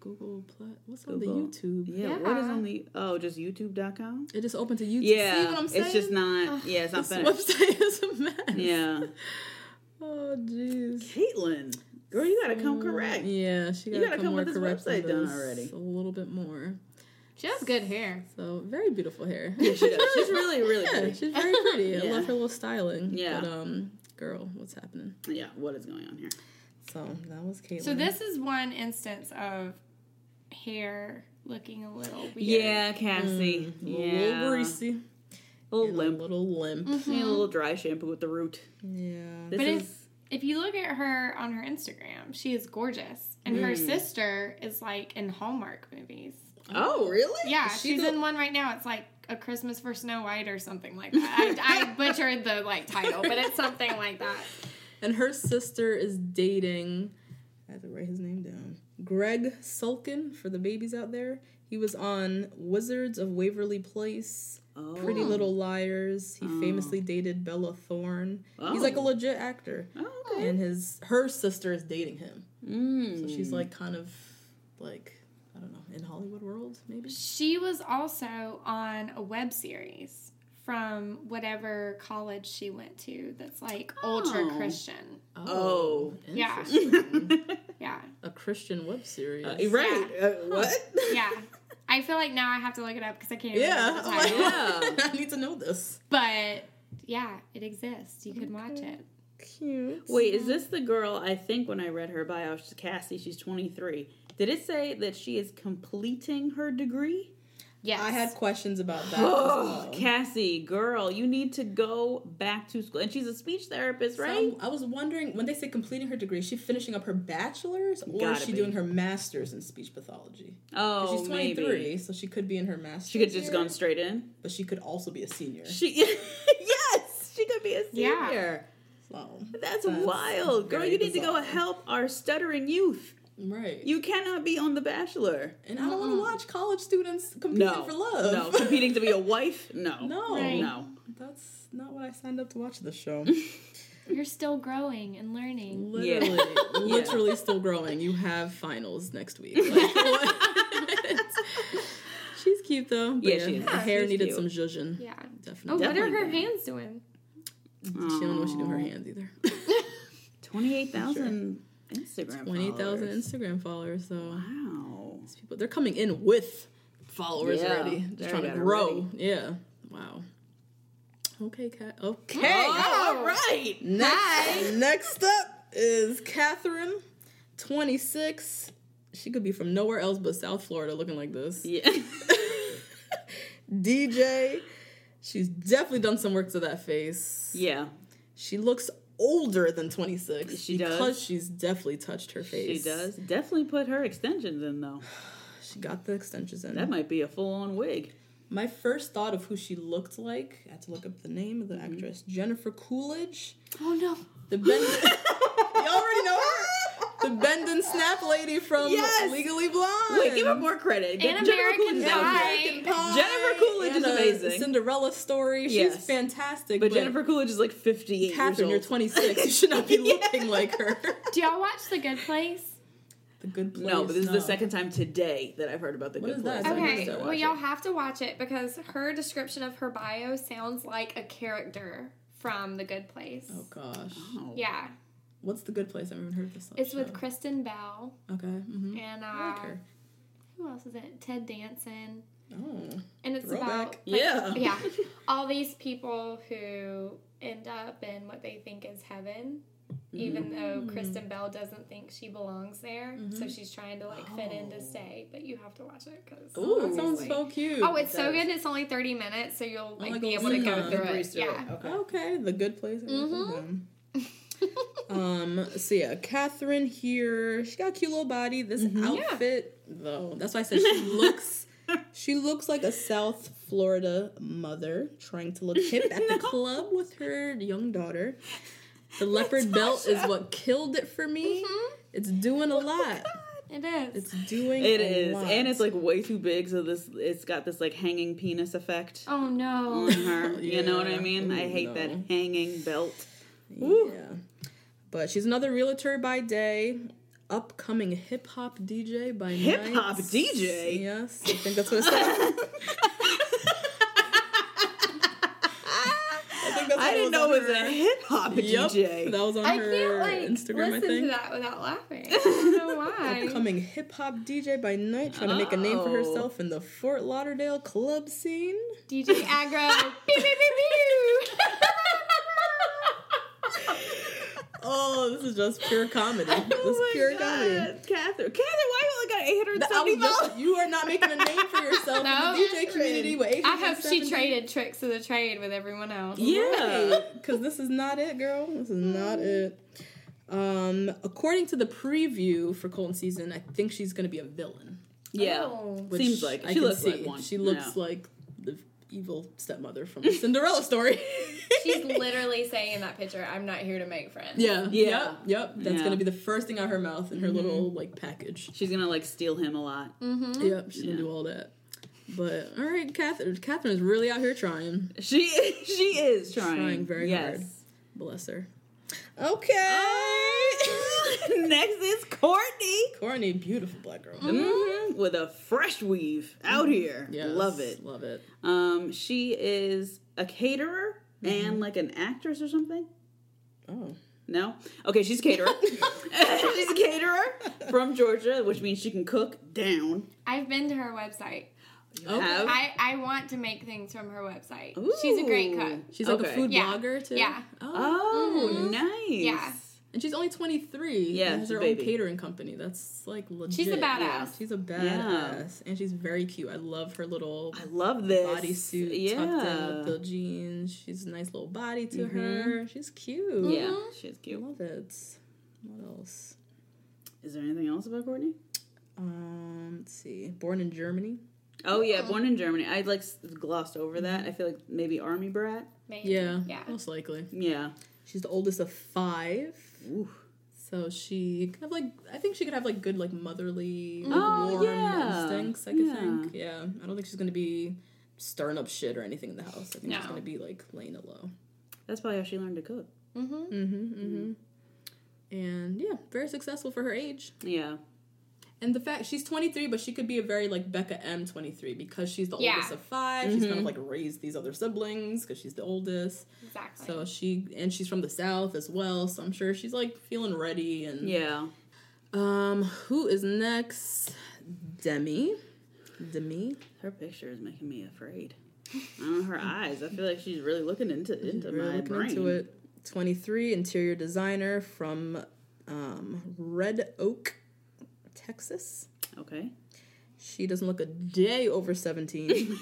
Google Plus. What's on the YouTube? Yeah, what is on the oh, just YouTube.com? It just opened to YouTube. Yeah, See what I'm saying? it's just not. Yeah, it's not This finished. website is a mess. Yeah, Oh jeez. Caitlin, girl, you gotta come correct. Yeah, she You gotta, gotta come, come more with this correct website than done this already. A little bit more. She has good hair. So very beautiful hair. Yeah, She does. She's really, really yeah, pretty. she's very pretty. I love her little styling. Yeah. But um, girl, what's happening? Yeah, what is going on here? So that was Caitlin. So this is one instance of hair looking a little weird. Yeah, Cassie. Mm, a Yeah, little greasy, a little and limp. a little limp. Mm-hmm. Yeah, a little dry shampoo with the root. Yeah. This But is if if you look at her on her Instagram, she is gorgeous, and her mm. sister is like in Hallmark movies. oh really? Yeah, she she's the- in one right now. It's like a Christmas for Snow White or something like that. I, I butchered the like title, but it's something like that. And her sister is dating. I have to write his name down. Greg Sulkin for the babies out there. He was on Wizards of Waverly Place. Oh. Pretty Little Liars. He famously dated Bella Thorne. He's like a Oh. legit actor. Oh, okay. And his her sister is dating him. Mm. So she's like kind of like I don't know, in Hollywood world, maybe. She was also on a web series from whatever college she went to that's like ultra Oh. Christian. Oh. Yeah. Yeah. a Christian web series. right. Uh, what? Yeah. I feel like now I have to look it up because I can't Yeah, remember the I'm. Yeah. I need to know this. But yeah, it exists. You can watch it. Cute. Wait, is this the girl? I think when I read her bio, she's Cassie. She's 23. Did it say that she is completing her degree? Yes. I had questions about that. well. Cassie, girl, you need to go back to school. And she's a speech therapist, So right? I was wondering when they say completing her degree, is she finishing up her bachelor's or is Gotta she be. doing her master's in speech pathology? oh, She's 23, maybe. so she could be in her master's. She could just year, gone straight in. but she could also be a senior. She, yes, she could be a Yeah. senior. So That's, wild, girl. You need to go help our stuttering youth. Right. You cannot be on The Bachelor. and I don't want to uh-uh. watch college students competing No, for love. no, competing to be a wife. No, no, Right. no. That's not what I signed up to watch this show. You're still growing and learning. Literally, Yeah. literally still growing. You have finals next week. Like. She's cute though. but Yeah, she is. Her hair needed cute. some zhuzhin. Yeah. Definitely. Oh, Definitely. what are her good. hands doing? She don't know what she do with her hands either. Twenty-eight thousand Instagram. Twenty thousand followers. Instagram followers. So Wow. these people they're coming in with followers Yeah, already. Just trying to grow. Yeah. Wow. Okay, cat. Okay. all right. Next, next up is Catherine, 26. She could be from nowhere else but South Florida looking like this. Yeah. DJ. She's definitely done some work to that face. yeah. She looks older than 26 She does. because she's definitely touched her face. She does. Definitely put her extensions in though. She got the extensions in. That might be a full-on wig. My first thought of who she looked like, I had to look up the name of the Mm-hmm. actress, Jennifer Coolidge. Oh no. The bend. you already know her. The bend and snap lady from Yes! Legally Blonde. Wait, give her more credit. And Jennifer American Coolidge Pie. amazing. Pie Jennifer Coolidge is and, uh, amazing. Cinderella story. She's Yes. fantastic. But Jennifer Coolidge is like 58 Catherine, you're 26. You should not be looking like her. Do y'all watch The Good Place? The Good Place. No, but this is the second time today that I've heard about the What good is place. I Okay, start well, watching. y'all have to watch it because her description of her bio sounds like a character from The Good Place. Oh gosh. Oh. Yeah, What's the Good Place? I haven't heard this. it's show. with Kristen Bell Okay. hmm and uh, I like her. who else is it? Ted Danson, Oh. and it's Throwback. about like, Yeah. yeah, all these people who end up in what they think is heaven. Even Mm. though Kristen Bell doesn't think she belongs there, so she's trying to like fit in to stay. But you have to watch it because Mm-hmm. Oh, that sounds so cute. Oh, it's so good. It's only 30 minutes, so you'll like, like be able to go through it. through it. Yeah. Okay. Okay, the good place. Um. So yeah, Catherine here. She got a cute little body. This Mm-hmm. outfit, though, that's why I said she looks. She looks like a South Florida mother trying to look hip at the club with her young daughter. The leopard belt is what killed it for me. Mm-hmm. It's doing a lot. It is. It's doing It a is, lot. and it's like way too big, so this it's got this like hanging penis effect oh no. on her. You know what I Yeah. mean? I hate no. that hanging belt. Yeah. But she's another realtor by day, upcoming hip hop DJ by night. Hip-hop DJ? Yes, I think that's what it said. I I didn't know it was her- a hip hop Yep, DJ. that was on I her can't like Instagram. I listen to think. that without laughing. I don't know why. Upcoming hip hop DJ by night, trying to make a name for Oh. herself in the Fort Lauderdale club scene. DJ Aggro. Pew, pew, pew, Oh, this is just pure comedy. This is Oh my pure God. comedy. Catherine, Catherine, why you only got I 870 was just- followers? you are not making a name for yourself No. in the DJ community with I hope she traded tricks of the trade with everyone else. Yeah. because this is not it, girl. This is not it. Um, according to the preview for Colton season, I think she's gonna be a villain. Yeah. Oh. which Seems like. I She can looks see. like one. She looks Yeah. like the evil stepmother from the Cinderella story. She's literally saying in that picture, I'm not here to make friends. yeah, Yeah. yep, yep. That's Yeah. gonna be the first thing out her mouth in her Mm-hmm. little like package. She's gonna like steal him a lot. Yep, she's Yeah. gonna do all that. But all right, Catherine. Catherine is really out here trying. She she is trying. Trying very yes. hard. Bless her. Okay. Next is Courtney. Courtney, beautiful black girl. Mhm, With a fresh weave out here. Yes, Love it. Love it. Um, she is a caterer and like an actress or something. Oh. No? Okay, she's a caterer. she's a caterer from Georgia, which means she can cook down. I've been to her website. Have- I, I want to make things from her website. She's a great cook. She's like a food Yeah. blogger too. Yeah. Oh. Oh, nice. Yeah. And she's only 23. Yeah, and has she's her a own catering company. That's like legit. She's a badass. Yeah, she's a badass. And she's very cute. I love her little I love this. bodysuit Yeah. tucked in with the jeans. She's a nice little body to mm-hmm. her. She's cute. yeah, mm-hmm. she's I cute. love it. What else? Is there anything else about Courtney? Um, let's see. Born in Germany. Oh yeah, mm-hmm. born in Germany. I like glossed over that. I feel like maybe army brat. Maybe. Yeah. Yeah. Most likely. Yeah. She's the oldest of five. Ooh. So she kind of like I think she could have like good like motherly like, Oh, warm yeah. instincts, I could Yeah. think. Yeah. I don't think she's gonna be stirring up shit or anything in the house. I think she's gonna be like laying it low. That's probably how she learned to cook. Mm-hmm. Mm-hmm. And yeah, very successful for her age. Yeah. And the fact she's 23, but she could be a very like Becca M 23 because she's the Yeah. oldest of 5 She's kind of like raised these other siblings because she's the oldest. Exactly. So she and she's from the south as well. So I'm sure she's like feeling ready. And Yeah. um, who is next? Demi. Demi. Her picture is making me afraid. I don't know her eyes. I feel like she's really looking into into Really my looking brain. into it. 23, interior designer from um, Red Oak, Texas. Okay. She doesn't look a day over 17.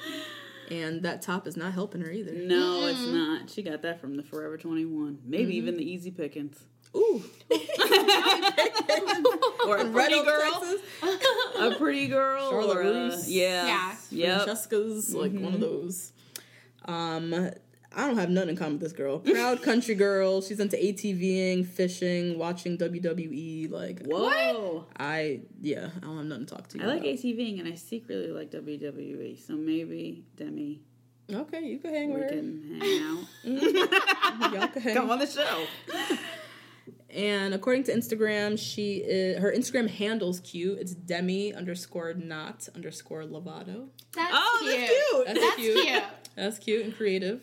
and that top is not helping her either. No, it's not. She got that from the Forever Twenty One. Maybe even the Easy Pickings. Ooh. Or a Red pretty Oak, girl. A pretty girl. Charlotte or a, Russe. Yeah. Yeah. Yep. Francesca's like one Mm-hmm. of those. Um, I don't have nothing in common with this girl. Proud country girl. She's into ATVing, fishing, watching WWE. Like, Whoa. I yeah, I don't have nothing to talk to you. I like about. ATVing and I secretly like WWE. So maybe Demi, Okay, you can hang we with her. can hang out. Mm-hmm. Y'all can hang. Come on the show. And according to Instagram, she is, her Instagram handle's cute. It's Demi underscore not underscore Lovato. that's Oh, cute. that's cute. That's, That's cute. cute. That's cute and creative.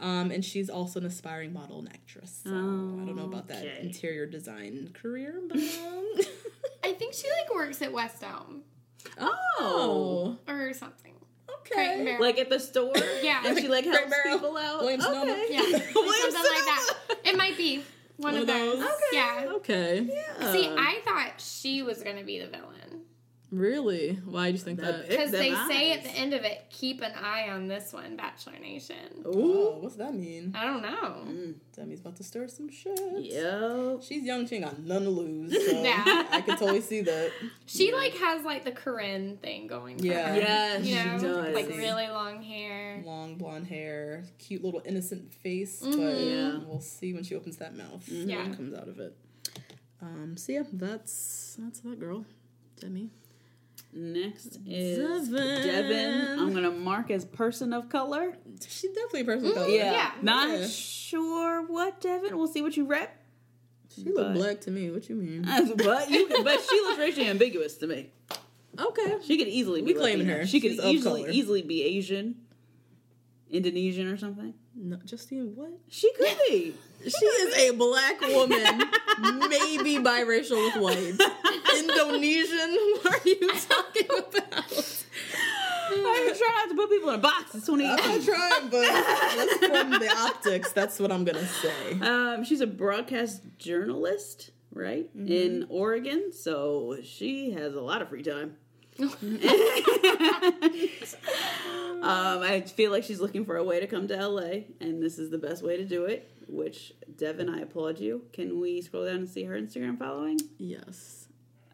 Um, and she's also an aspiring model and actress. So I don't know about that Okay. interior design career, but um, I think she like works at West Elm oh, or something. okay. Crate and Barrel. Like at the store? Yeah. And she like Crate helps Barrel. people out? Williams okay. Sonoma. yeah, something Williams like that. It might be one, of those. Okay, Yeah. Okay. Yeah. See, I thought she was gonna be the villain Really? Why do you think The that? because they them say at the end of it, "Keep an eye on this one, Bachelor Nation." Oh, what's that mean? I don't know. Mm, Demi's about to stir some shit. Yep. She's young. She ain't got none to lose. So Yeah. I can totally see that. She like has like the Corinne thing going. For Yeah. Yes, you she does. like really long hair. Long blonde hair, cute little innocent face, mm-hmm. but Yeah. we'll see when she opens that mouth mm-hmm. Yeah. what comes out of it. Um, so yeah, that's that's that girl, Demi. Next is Devin. Devin. I'm gonna mark as person of color. She's definitely a person of mm-hmm. color. Yeah. Yeah. Not Yeah. sure what Devin. We'll see what you rep. she look But- black to me. What you mean? but you, but she looks racially ambiguous to me. Okay, She could easily be We claiming her. She could She's easily easily be Asian, Indonesian or something. no, Justine, what? She could be. She is a black woman, maybe biracial with whites. Indonesian? What are you talking about? I'm trying to put people in a box. It's I'm 2018. not trying, but let's from the optics. That's what I'm gonna say. Um, she's a broadcast journalist, right, Mm-hmm. in Oregon. So she has a lot of free time. um, I feel like she's looking for a way to come to LA, and this is the best way to do it. Which Devin, I applaud you. Can we scroll down and see her Instagram following? Yes.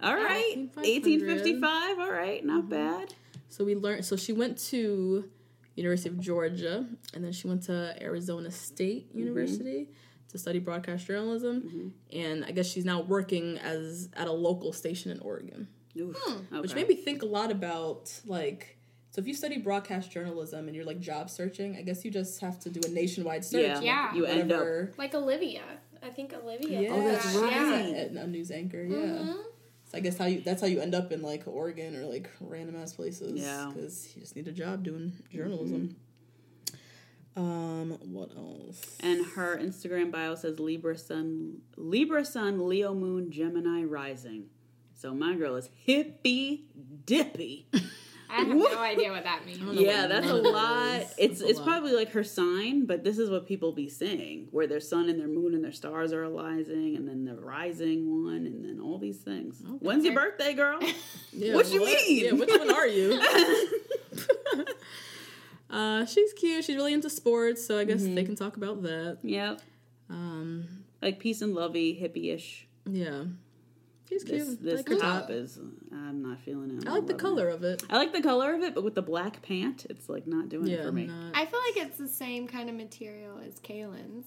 All right, 18,500. 1855. All right, not Mm-hmm. bad. So we learned. So she went to University of Georgia, and then she went to Arizona State mm-hmm. University to study broadcast journalism. Mm-hmm. And I guess she's now working as at a local station in Oregon, Oof. Hmm. which Okay. made me think a lot about like. So if you study broadcast journalism and you're like job searching, I guess you just have to do a nationwide search. Yeah. Yeah. You end up. Like Olivia. I think Olivia. Yeah, did oh, that's right. Yeah. a, a news anchor. Yeah. Mm-hmm. I guess how you that's how you end up in like Oregon or like random ass places. Yeah. Because you just need a job doing journalism. Um, what else? And her Instagram bio says Libra Sun, Libra Sun, Leo Moon, Gemini Rising. So my girl is hippy dippy. I have no idea what that means. Yeah, that's a none of that lot. is. It's it's probably like her sign, but this is what people be saying, where their sun and their moon and their stars are aligning, and then the rising one, and then all these things. When's your birthday, girl? Yeah, What you mean? Yeah, which one are you? uh, she's cute. She's really into sports, so I guess they can talk about that. yep, Um, like peace and lovey, hippie-ish. yeah, she's cute. This I this like top top. is I'm not feeling it. I like the love it. color of it. I like the color of it, but with the black pant, it's like not doing it for me. not- I feel like it's the same kind of material as Caelynn's.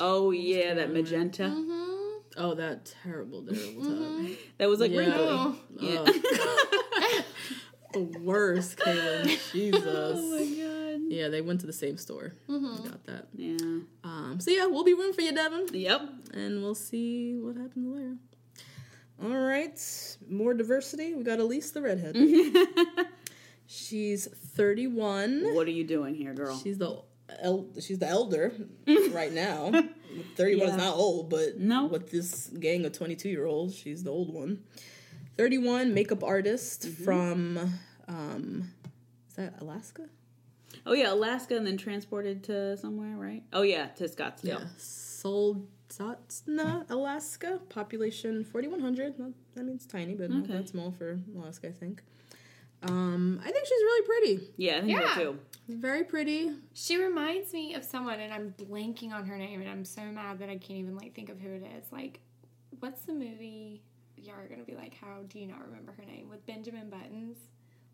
Oh yeah, that magenta. Mm-hmm. oh, that terrible, terrible top. That was like Yeah. wrinkly. Oh. Yeah. Oh. the worst, Kaylin. Jesus. oh my god. Yeah, they went to the same store. Got that. Yeah. Um, so yeah, we'll be room for you, Devin, Yep. and we'll see what happens there. All right, more diversity. We got Elise the redhead. She's 31. What are you doing here, girl? She's the el- she's the elder right now. 31 Yeah. is not old, but No. with this gang of 22 year olds, she's the old one. 31, makeup artist Mm-hmm. from um is that Alaska? Oh yeah, Alaska and then transported to somewhere, right? Oh yeah, to Scottsdale. Yeah. Soldotna, Alaska. Population 4,100. Not, that means tiny, but not that small for Alaska, I think. Um, I think she's really pretty. Yeah, I think Yeah. too. Very pretty. She reminds me of someone, and I'm blanking on her name, and I'm so mad that I can't even like think of who it is. Like, what's the movie? Y'all are gonna be like, how do you not remember her name? With Benjamin Buttons,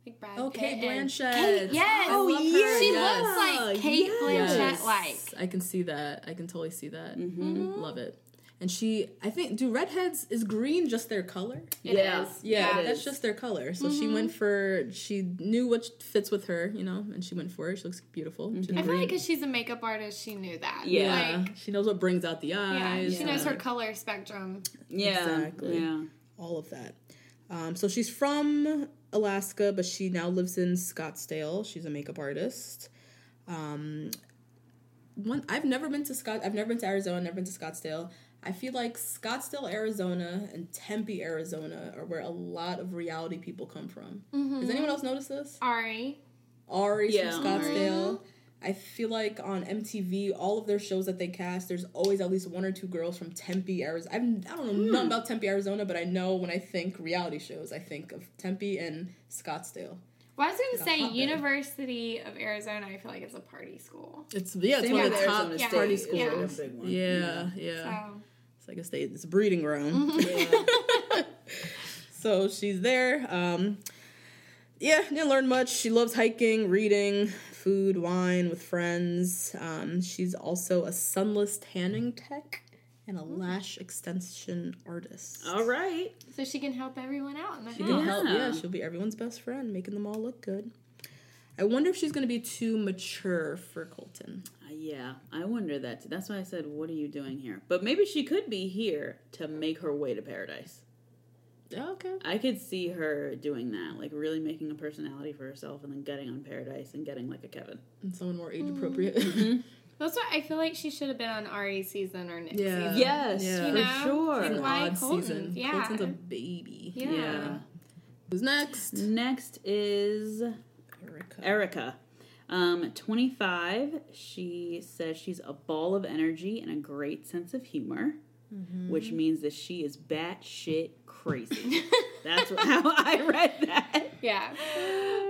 like Brad Oh, Pitt Cate and- Blanchett. Cate, yes, I love her, she yes. looks like Cate Yes. Blanchett. Like, I can see that. I can totally see that. Mm-hmm. Love it. And she, I think, do redheads is green just their color? it Yeah. is. Yeah, it that's is. just their color. So she went for. She knew what fits with her, you know, and she went for it. She looks beautiful. She's I feel green. like because she's a makeup artist, she knew that. Yeah. Like, she knows what brings out the yeah, eyes. she knows her color spectrum. Yeah. Exactly. Yeah. all of that. Um, so she's from Alaska, but she now lives in Scottsdale. She's a makeup artist. Um, one, I've never been to Scott. I've never been to Arizona. Never been to Scottsdale. I feel like Scottsdale, Arizona, and Tempe, Arizona, are where a lot of reality people come from. Does anyone else notice this? Ari. Ari Yeah, from Scottsdale. I feel like on MTV, all of their shows that they cast, there's always at least one or two girls from Tempe, Arizona. I've, I don't know nothing about Tempe, Arizona, but I know when I think reality shows, I think of Tempe and Scottsdale. Well, I was gonna say hotbed. University of Arizona. I feel like it's a party school. It's yeah, it's Same one of the top Yeah. Party schools. Yeah. a big one. Yeah, yeah. So It's like a state. It's a breeding ground. so she's there. Um, yeah, didn't learn much. She loves hiking, reading, food, wine with friends. Um, she's also a sunless tanning tech and a lash extension artist. All right. so she can help everyone out in the She house. can help. Yeah. Yeah, she'll be everyone's best friend, making them all look good. I wonder if she's going to be too mature for Colton. Uh, yeah, I wonder that. Too. That's why I said, "What are you doing here?" But maybe she could be here to make her way to paradise. Yeah, okay. I could see her doing that, like really making a personality for herself, and then getting on Paradise and getting like a Kevin. And someone more age mm. appropriate. Mm-hmm. That's why I feel like she should have been on Ari's season or Nick's Yeah. season. Yes, Yeah. for You know? sure. Like, An why odd Colton? season. Yeah. Colton's a baby. Yeah. Yeah. Who's next? Next is Erica. Erica. Um, 25. She says she's a ball of energy and a great sense of humor, mm-hmm. which means that she is batshit crazy. That's what, how I read that. Yeah.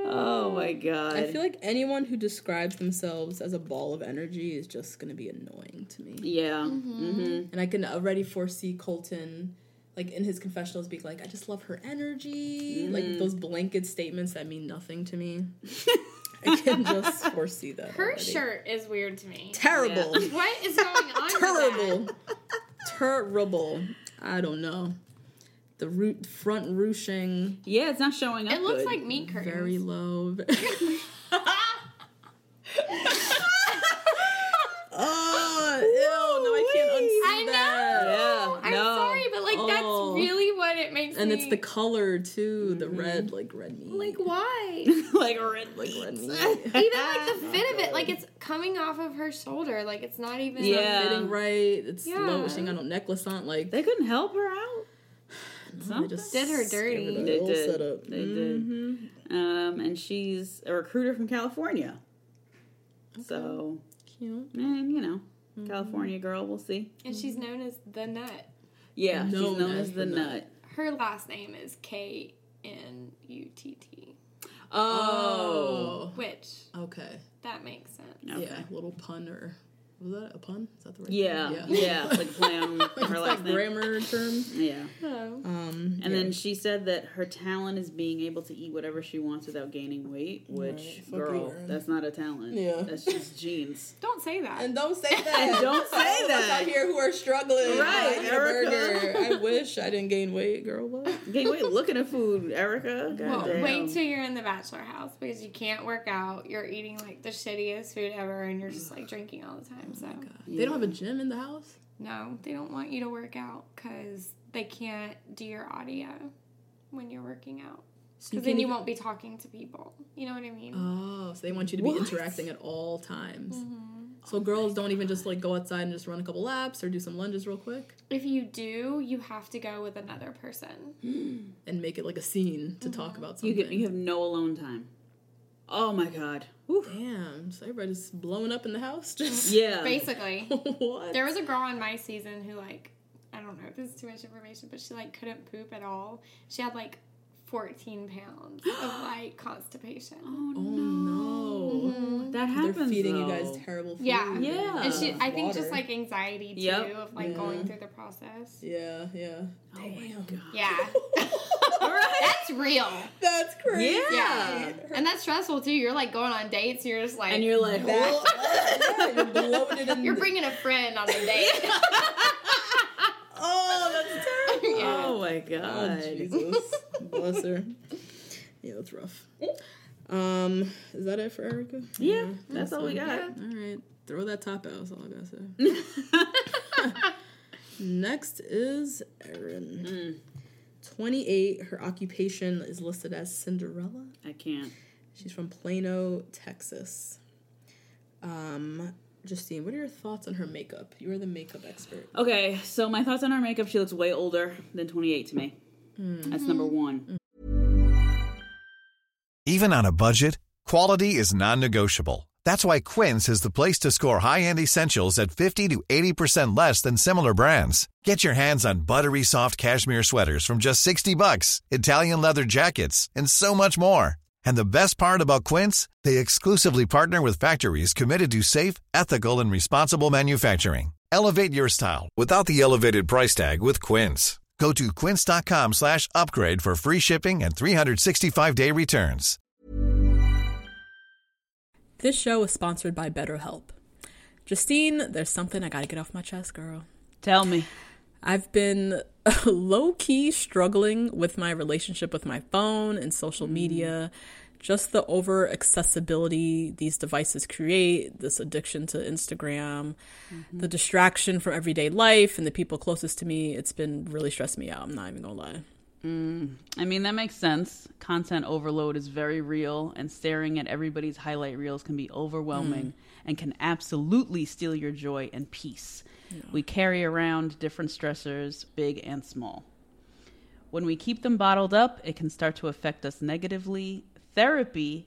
Oh my god. I feel like anyone who describes themselves as a ball of energy is just going to be annoying to me. yeah. Mm-hmm. And I can already foresee Colton, like in his confessionals, being like, I just love her energy. Like those blanket statements that mean nothing to me. I can just foresee that. Her already. shirt is weird to me. Terrible. What is going on? with that? Terrible. Terrible. I don't know the root front ruching. Yeah, it's not showing up. It looks good. like meat curtains. Very low. oh, uh, ew, no, I can't unsee I that. Yeah, I'm sorry, but like oh. that's really what it makes. And me... it's the color too, mm-hmm. the red, like red meat. Like why? like red, like red meat. even like the fit of it, like it's coming off of her shoulder, like it's not even yeah. fitting right. It's yeah. low. She got a necklace on. Like they couldn't help her out they just Did her dirty. it a They little did. setup. They did. Um, and she's a recruiter from California. So, Cute. and you know, California girl. We'll see. And she's known as the Nut. Yeah, Known she's known as as the the nut. Nut. Her last name is K N U T T, Oh, which Okay. that makes sense. Okay. Yeah. Little pun or was that a pun? Is that the right? yeah, term? yeah, It's like play on her last like name. grammar term. Yeah. Oh. Um. And then she said that her talent is being able to eat whatever she wants without gaining weight, which, Right, girl, her. that's not a talent. Yeah. That's just genes. Don't say that. And don't say that. and don't say All of us that. out here who are struggling. Right, I Erica. I wish I didn't gain weight, girl. What? Gain weight looking at food, Erica. well, wait till you're in the bachelor house because you can't work out. You're eating like the shittiest food ever, and you're just like drinking all the time. Oh so They don't have a gym in the house. no, they don't want you to work out because they can't do your audio when you're working out. So Because then you won't be talking to people. You know what I mean? Oh, so they want you to be interacting at all times. Mm-hmm. So girls don't even just like go outside and just run a couple laps or do some lunges real quick if you do, you have to go with another person. and make it like a scene to mm-hmm. talk about you, something. get, you have no alone time. Oh my god. Whew. Damn, so everybody's blowing up in the house. Just Yeah. Basically, what? there was a girl on my season who like I don't know if this is too much information, but she like couldn't poop at all. She had like 14 pounds of like constipation. oh, oh no, That happens. they're happens. feeding you guys terrible food. Yeah, Yeah. and she I think just like anxiety too Yep. of like Yeah. going through the process. Yeah, yeah. Oh my god. Yeah, that's real. That's crazy. Yeah, and that's stressful too. You're like going on dates. You're just like And you're like, That, yeah, you're bloated and you're bringing a friend on a date. oh my Oh, god. Jesus. Bless her. Yeah, that's rough. Um, is that it for Erica? Yeah, that's all we got. All right, throw that top out. That's all I gotta say. Next is Erin. 28. Her occupation is listed as Cinderella. I can't. She's from Plano, Texas. Um, Justine, what are your thoughts on her makeup? You are the makeup expert. Okay, so my thoughts on her makeup, she looks way older than 28 to me. Mm. That's number one. Mm. Even on a budget, quality is non-negotiable. That's why Quince is the place to score high-end essentials at 50 to 80% less than similar brands. Get your hands on buttery soft cashmere sweaters from just 60 bucks, Italian leather jackets, and so much more. And the best part about Quince, they exclusively partner with factories committed to safe, ethical, and responsible manufacturing. Elevate your style without the elevated price tag with Quince. Go to quince.com slash upgrade for free shipping and 365-day returns. This show is sponsored by BetterHelp. Justine, there's something I gotta get off my chest, girl. Tell me. I've been low key struggling with my relationship with my phone and social mm. media. Just the over accessibility these devices create, this addiction to Instagram, mm-hmm. the distraction from everyday life and the people closest to me, it's been really stressing me out. I'm not even gonna lie. Mm. I mean, that makes sense. Content overload is very real, and staring at everybody's highlight reels can be overwhelming mm. And can absolutely steal your joy and peace. We carry around different stressors, big and small. When we keep them bottled up, it can start to affect us negatively. Therapy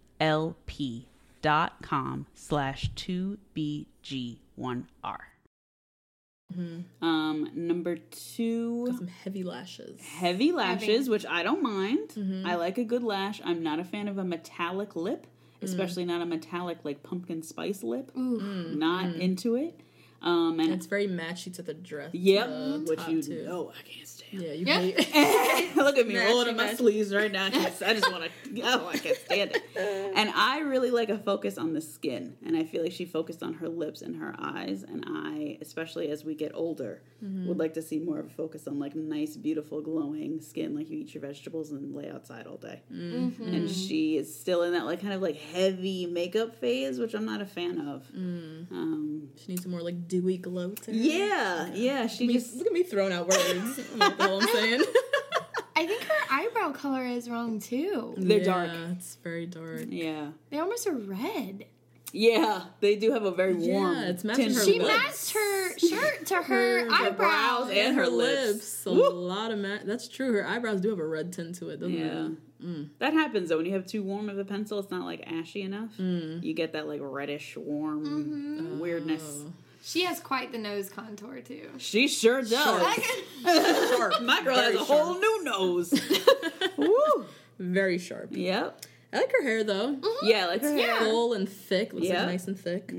E L P dot com slash 2BG1R. Mm-hmm. Um, number two, Some heavy lashes. heavy lashes, which I don't mind. Mm-hmm. I like a good lash. I'm not a fan of a metallic lip, mm. especially not a metallic like pumpkin spice lip. Mm. Not mm. into it. Um, and It's very matchy to the dress. yep, the which you too. know I can't. Yeah, you Yeah. hate Look at me Matchy, rolling up my sleeves right now. I, I just want to. Oh, I can't stand it. And I really like a focus on the skin, and I feel like she focused on her lips and her eyes. And I, especially as we get older, Mm-hmm. would like to see more of a focus on like nice, beautiful, glowing skin, like you eat your vegetables and lay outside all day. Mm-hmm. And she is still in that like kind of like heavy makeup phase, which I'm not a fan of. Mm. Um, She needs more like dewy glow to her. yeah, yeah, she Me- just look at me throwing out words. I know what I'm saying. I think her eyebrow color is wrong too. they're yeah, dark. It's very dark. Yeah. They almost are red. Yeah, they do have a very warm. Yeah, it's matching tint her to She them. lips. matched her shirt to her, eyebrows. brows and her lips. A Woo. lot of ma- That's true. Her eyebrows do have a red tint to it, doesn't Yeah. it? That happens though when you have too warm of a pencil. It's not like ashy enough. Mm. You get that like reddish, warm Mm-hmm. weirdness. Oh. She has quite the nose contour too. She sure does. Sharp. My girl Very has a whole new nose. Woo. Very sharp. Yep. I like her hair though. Yeah, like her hair. Full and thick. Looks Yeah. like nice and thick.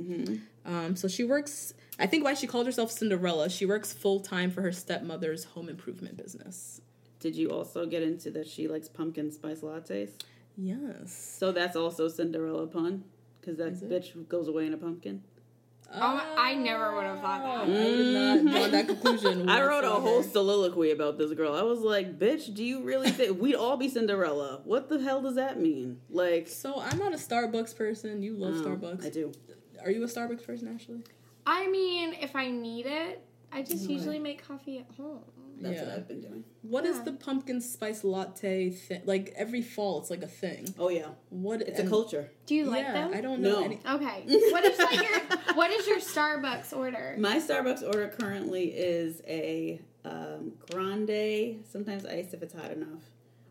Um, so she works. I think why she called herself Cinderella. She works full time for her stepmother's home improvement business. Did you also get into that she likes pumpkin spice lattes? Yes. So that's also Cinderella pun because that bitch goes away in a pumpkin. Oh, I never would have thought I that. did not mm-hmm. draw that conclusion. I wrote a saw whole soliloquy about this girl. I was like, "Bitch, do you really think we'd all be Cinderella? What the hell does that mean?" Like, So I'm not a Starbucks person. You love oh, Starbucks. I do. Are you a Starbucks person, Ashley? I mean, if I need it, I just usually make coffee at home. That's Yeah. what I've been doing. What is the pumpkin spice latte thing? Like every fall, it's like a thing. Oh yeah, What? it's a culture. Do you like yeah, them? I don't know. No. Any, Okay. What is like your What is your Starbucks order? My Starbucks order currently is a um, grande, sometimes iced if it's hot enough.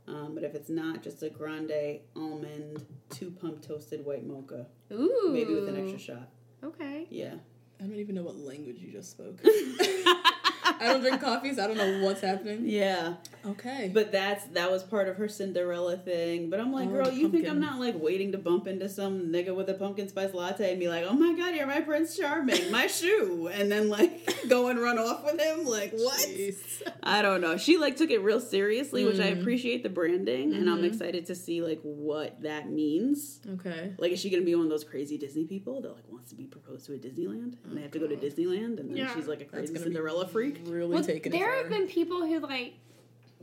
Um, but if it's not, just a grande almond, two pump toasted white mocha, Ooh. maybe with an extra shot. Okay. Yeah. I don't even know what language you just spoke. I don't drink coffee, so I don't know what's happening. Yeah. Okay. But that's that was part of her Cinderella thing. But I'm like, Oh, girl, you think I'm not like waiting to bump into some nigga with a pumpkin spice latte and be like, oh my god, you're my Prince Charming, my shoe, and then like go and run off with him? Like what? Jeez. I don't know. She like took it real seriously, which I Mm. appreciate the branding, and Mm-hmm. I'm excited to see like what that means. Okay. Like, is she gonna be one of those crazy Disney people that like wants to be proposed to at Disneyland, and they have to go to Disneyland, and then Yeah. she's like a crazy gonna be Cinderella freak? Really Well, taking it. there for have her. been people who like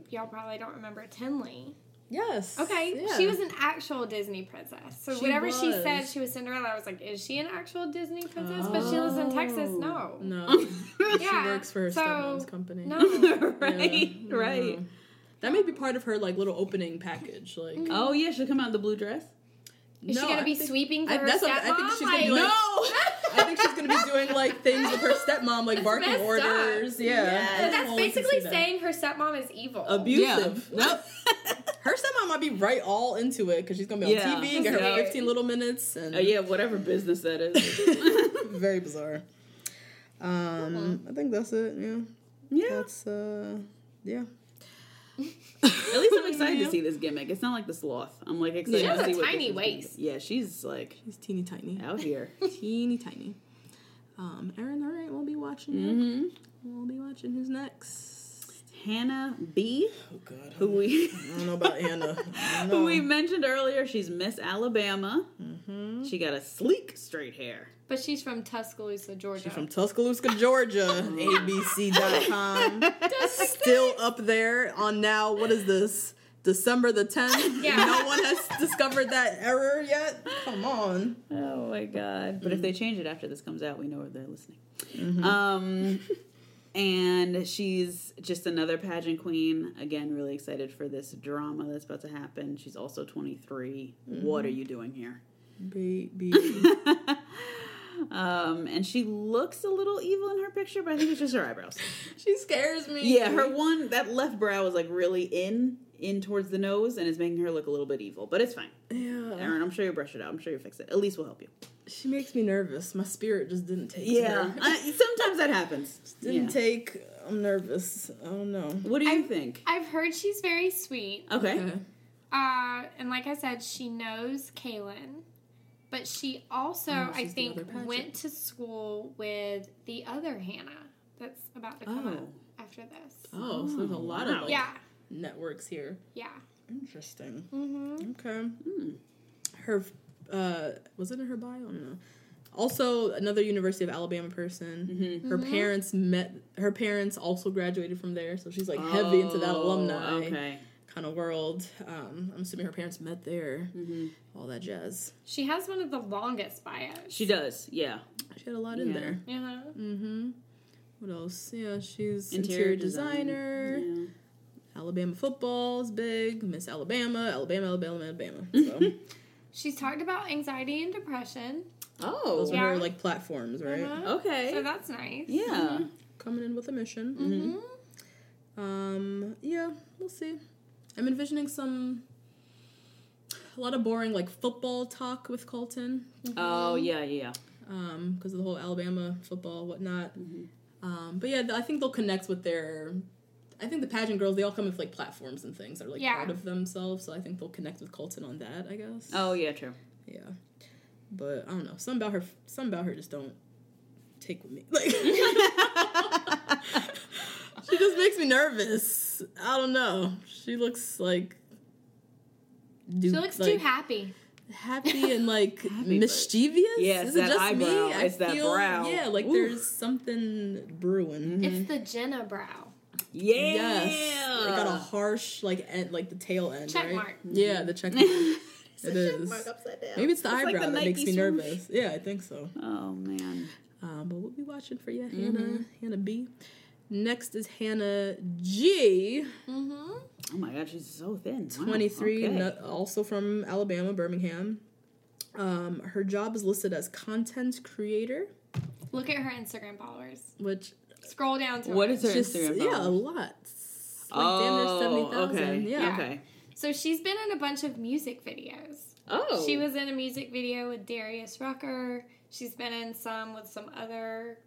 y'all probably don't remember Tenley. Yes. Okay, yeah. she was an actual Disney princess. So She whenever she said she was Cinderella, I was like, is she an actual Disney princess? But she lives in Texas. No. No. Yeah. She works for her so, stepmom's company. No. right, Yeah. right. No. That may be part of her like little opening package. Like, mm-hmm. Oh yeah, she'll come out in the blue dress. Is No, she gonna I be think- sweeping for I- her that's what- stepmom? I think she's gonna be Like- like- I think she's gonna be doing like things with her stepmom, like barking messed orders. Yeah. Yes. But that's basically that. saying her stepmom is evil. Abusive. Nope. her stepmom might be right all into it because she's gonna be on Yeah. TV and get her Yeah. 15 little minutes and Uh, yeah, whatever business that is. very bizarre. Um, I think that's it. Yeah, yeah. that's uh, yeah. At least I'm excited to see this gimmick. It's not like the sloth. I'm like excited She has to a see what tiny this is gonna waist. Yeah, she's like She's teeny tiny, out here. teeny tiny. Um, Erin, all right, we'll be watching. Mm-hmm. We'll be watching. Who's next? Hannah B, Oh God, who we I don't know about Hannah. I who we mentioned earlier. She's Miss Alabama. Mm-hmm. She got a sleek straight hair. But she's from Tuscaloosa, Georgia. She's from Tuscaloosa, Georgia. ABC.com. Still up there on now. What is this? December the 10th? Yeah. No one has discovered that error yet? Come on. Oh my god! But if they change it after this comes out, we know where they're listening. Mm-hmm. Um, and she's just another pageant queen. Again, really excited for this drama that's about to happen. She's also 23. Mm-hmm. What are you doing here? Baby. Um, and she looks a little evil in her picture, but I think it's just her eyebrows. She scares me. Yeah, her one that left brow is like really in in towards the nose, and is making her look a little bit evil. But it's fine. Yeah. Aaron, I'm sure you'll brush it out. I'm sure you'll fix it. Elise will help you. She makes me nervous. My spirit just didn't take. Yeah. I, sometimes that happens. didn't Yeah. take. I'm nervous. I don't know. What do you I've- think? I've heard she's very sweet. Okay. Okay. Uh, and like I said, she knows Caelynn, but she also, Oh, I think, went to school with the other Hannah that's about to come Oh. up after this. Oh, so there's a lot of like, Yeah, networks here. yeah. Interesting. Mm-hmm. Okay. Her, uh, was it in her bio? I don't know. Also, another University of Alabama person. Her Mm-hmm. parents met. Her parents also graduated from there, so she's like heavy into that Oh, alumni Okay. kind of world. Um, I'm assuming her parents met there. Mm-hmm. All that jazz. She has one of the longest bios. She does. Yeah. She had a lot in there. Yeah. Mm-hmm. What else? Yeah, she's Interior interior, design. designer. Yeah. Alabama football is big. Miss Alabama, Alabama, Alabama, Alabama. So She's talked about anxiety and depression. Oh. those are Yeah. her like platforms, right? Uh-huh. Okay. So that's nice. yeah. Coming in with a mission. Mm-hmm. Um, yeah, we'll see. I'm envisioning some a lot of boring like football talk with Colton, Oh yeah, yeah. um, because of the whole Alabama football whatnot. Mm-hmm. Um, but yeah, I think they'll connect with their. I think the pageant girls they all come with like platforms and things that are like Yeah. part of themselves. So I think they'll connect with Colton on that. I guess. Oh yeah, true. Yeah, but I don't know. Some about her. Some about her just don't take with me. Like she just makes me nervous. I don't know. She looks like. She looks too like, happy. happy and like but- mischievous. Yeah, it's Is it that just eyebrow. me? I It's that brow. Yeah, like Oof. there's something brewing. It's the Jenna brow. Yeah. Yes, it got a harsh like end, like the tail end. Check right? mark. Yeah, the check mark. it is. upside down. Maybe it's the It's like eyebrow the that makes me swoosh. nervous. Yeah, I think so. Oh man. Um, but we'll be watching for you, Mm-hmm. Hannah. Hannah B. Next is Hannah G. Mm-hmm. Oh my god, she's so thin. Wow, 23, okay. no- also from Alabama, Birmingham. Um, her job is listed as content creator, Look at her Instagram followers. which Scroll down to What her. is her just Instagram? yeah, a followers? lot. It's Like damn near oh, seventy thousand. Oh, okay. Yeah. Okay. So she's been in a bunch of music videos. Oh. She was in a music video with Darius Rucker. She's been in some with some other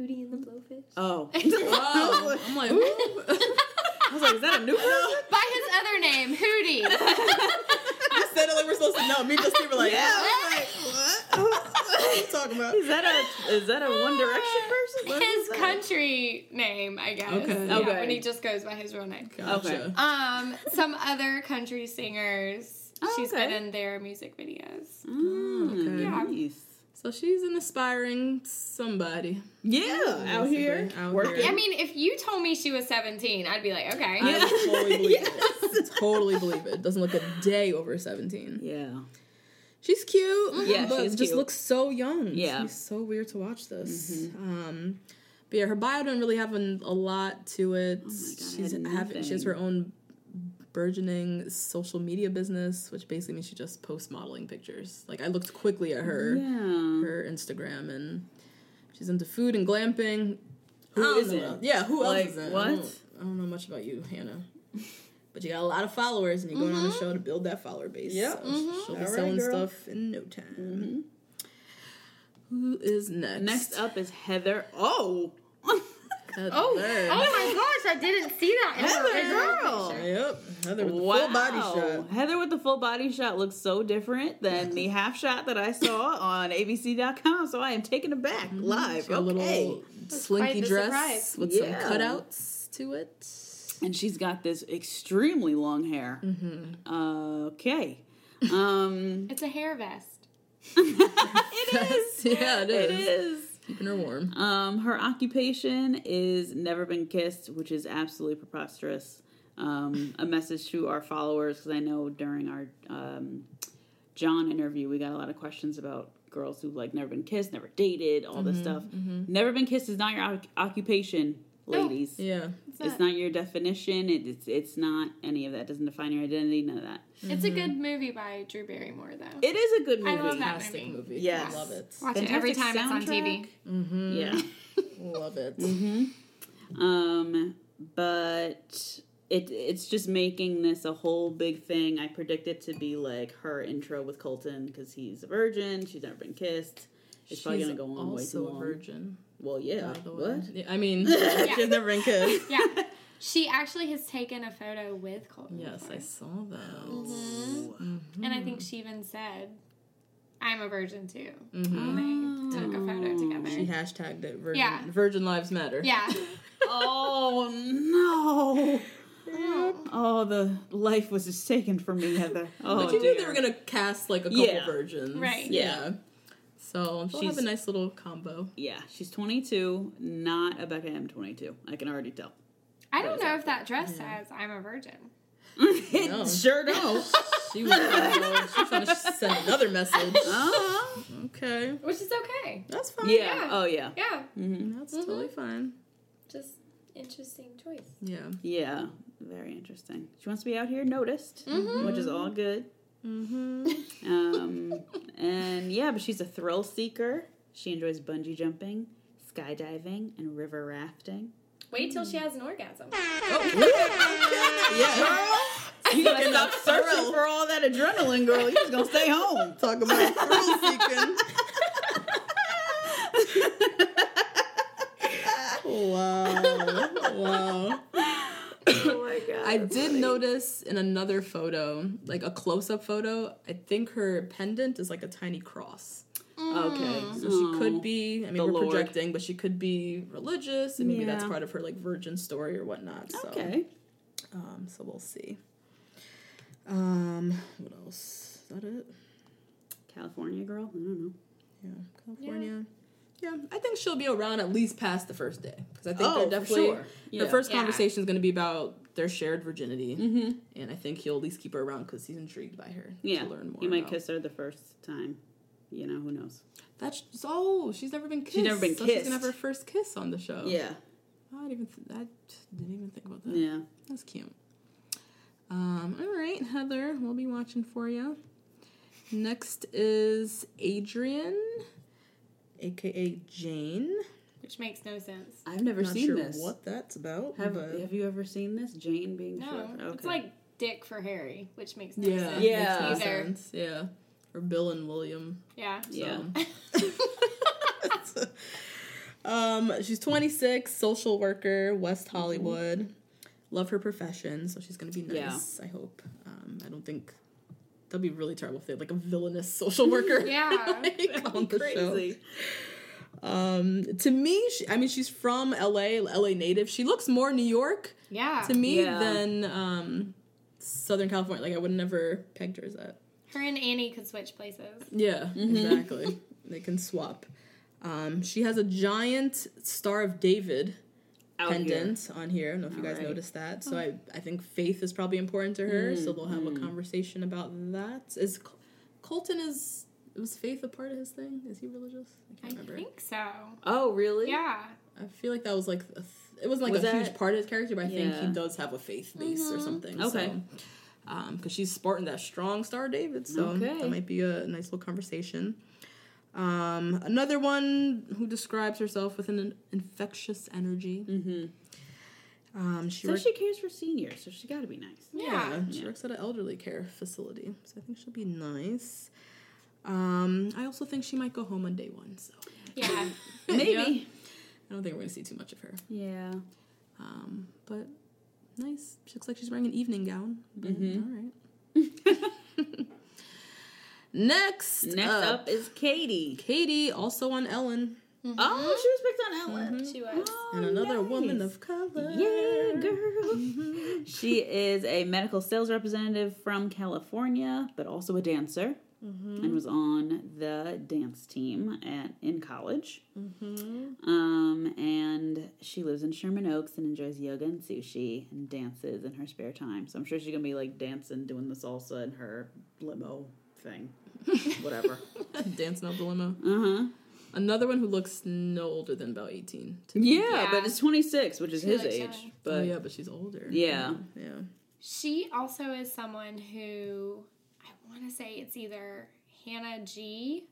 Hootie and the Blowfish. Oh. Oh, I'm like, I was like, is that a new person? By his other name, Hootie. I said it like we're supposed to know. Me just people like, Yeah. yeah. I was like, what? What are you talking about? Is that a is that a One Direction person? What is his country name, I guess. Okay. Yeah, Okay. when he just goes by his real name. Gotcha. Okay. Um, some other country singers. Oh, She's okay. been in their music videos. Mm, Okay. Yeah. Nice. So she's an aspiring somebody. Yeah, out here, Out working. here. I mean, if you told me she was 17, I'd be like, okay. I totally believe it. Totally believe it. Doesn't look a day over 17. Yeah. She's cute. Yeah, but she's just cute. looks so young. Yeah. It's so weird to watch this. Mm-hmm. Um, but yeah, her bio doesn't really have an, a lot to it. Oh God, She's having she has her own burgeoning social media business, which basically means she just posts modeling pictures. Like I looked quickly at her Yeah. her Instagram and she's into food and glamping. Who I don't know. Yeah, who else isn't? what? I don't, I don't know much about you, Hannah. But you got a lot of followers, and you're going on a mm-hmm. show to build that follower base. Yep. So she'll mm-hmm. be All right, selling girl. stuff in no time. Mm-hmm. Who is next? Next up is Heather. Oh, Heather. Oh, oh my gosh, I didn't see that. in her Heather original girl. picture. Yep. Heather with the full body shot. Heather with the full body shot looks so different than the half shot that I saw on ABC.com. So I am taken aback live. She got a Okay. little slinky dress surprise. with Yeah. some cutouts to it. And she's got this extremely long hair. Mm-hmm. Okay. Um, It's a hair vest. it is. yeah, it is. It is. Keeping her warm. Um, her occupation is never been kissed, which is absolutely preposterous. Um, a message to our followers because I know during our um, John interview we got a lot of questions about girls who've like never been kissed, never dated, all this stuff. Never been kissed is not your oc- occupation. Ladies. Yeah. It's not your definition. It, it's it's not any of that. Doesn't define your identity. None of that. It's a good movie by Drew Barrymore, though. It is a good movie. I love that Fantastic movie. movie. Yes. I love it. Watch it every time Fantastic it's on TV. Mm-hmm. Yeah. Love it. Um, but it it's just making this a whole big thing. I predict it to be like her intro with Colton because he's a virgin. She's never been kissed. It's probably gonna go on way also too a virgin. Well, yeah. by the. What? Yeah, I mean, she's never been kissed. Yeah. She actually has taken a photo with Colton. Yes, I saw that. And I think she even said, I'm a virgin too. Mm-hmm. When they took a photo together. She hashtagged it. Virgin, Yeah. Virgin Lives Matter. yeah. Oh no! Oh, the life was just taken from me, Heather. Oh, But you knew they dear. were gonna cast like a couple Yeah. virgins, Right. Yeah. So she'll have She's- a nice little combo. Yeah, she's 22, not a Becca M 22. I can already tell. I don't know if that dress says I'm a virgin. it No. sure don't. She was trying to, she was trying to send another message. uh-huh. Okay, Which is okay. that's fine. Yeah. Yeah. Oh, yeah. Yeah. that's Mm-hmm. totally fine. Just interesting choice. Yeah. Yeah. Very interesting. She wants to be out here noticed, which is all good. Mm-hmm. Um, and yeah, but she's a thrill seeker. She enjoys bungee jumping, skydiving, and river rafting. Wait till she has an orgasm. Yeah. You gotta stop searching for all that adrenaline, girl. You just gonna stay home. Talk about thrill seeking. wow. Wow. My god. I did notice in another photo, like a close up photo, I think her pendant is like a tiny cross. Okay. So she could be, I mean, The we're Lord. projecting, but she could be religious, and maybe that's part of her like virgin story or whatnot. So, Okay. um, so we'll see. Um, what else? Is that it? California girl? I don't know. Yeah, California. Yeah. I think she'll be around at least past the first day because I think Oh, they're definitely sure. her Yeah. first Yeah. conversation is going to be about their shared virginity, mm-hmm. and I think he'll at least keep her around because he's intrigued by her Yeah. to learn more. He might about. kiss her the first time. You know, who knows? That's oh, she's never been kissed. She's never been so She's gonna have her first kiss on the show. Yeah. I didn't even th- I didn't even think about that. Yeah. That's cute. Um, all right, Heather, we'll be watching for you. Next is Adrian, aka Jane. Which makes no sense. I've never Not seen sure this. what that's about. Have, but have you ever seen this? Jane being No. short? Okay. It's like Dick for Harry, which makes no yeah, sense. Yeah. makes no Either. sense. Yeah, or Bill and William. Yeah. yeah. Um, she's 26, social worker, West Mm-hmm. Hollywood. Love her profession, so she's gonna be nice. I hope. Um, I don't think that'd be really terrible if they had like a villainous social worker. Yeah. like, on the show. Crazy. Um, to me, she, I mean, she's from LA, LA native. She looks more New York Yeah. to me Yeah. than um, Southern California. Like I would never pegged her as that. Her and Annie could switch places. Yeah, Mm-hmm. exactly. they can swap. Um, she has a giant Star of David Out pendant on here. I don't know if you guys Alright. noticed that. So I, I think faith is probably important to her. So they'll have Mm-hmm. a conversation about that. Is Colton is was faith a part of his thing? Is he religious? I I can't remember. think so. Oh, really? Yeah. I feel like that was like a th- it wasn't like Was a huge part of his character, but I think he does have a faith base or something. Okay. So, um, because she's sporting that strong Star David, so Okay. that might be a nice little conversation. Um, another one who describes herself with an infectious energy. Mm-hmm. Um, she So work- she cares for seniors, so she got to be nice. yeah, she works at an elderly care facility, so I think she'll be nice. Um, I also think she might go home on day one, so Yeah. Maybe. I don't think we're gonna see too much of her. Yeah. Um, but nice. She looks like she's wearing an evening gown. Mm-hmm. all right. Next, Next up is Katie. Katie, also on Ellen, Oh, she was picked on Ellen. She was. and another woman of color. Yeah, girl. She is a medical sales representative from California, but also a dancer, and was on the dance team at in college. Um, and she lives in Sherman Oaks and enjoys yoga and sushi and dances in her spare time. So I'm sure she's gonna be like dancing, doing the salsa in her limo thing, whatever. Dancing up the limo. Uh huh. Another one who looks no older than about 18. Yeah, Yeah. but it's 26, which is She his age. young. But oh, yeah, but she's older. Yeah. Yeah. She also is someone who I want to say it's either Hannah G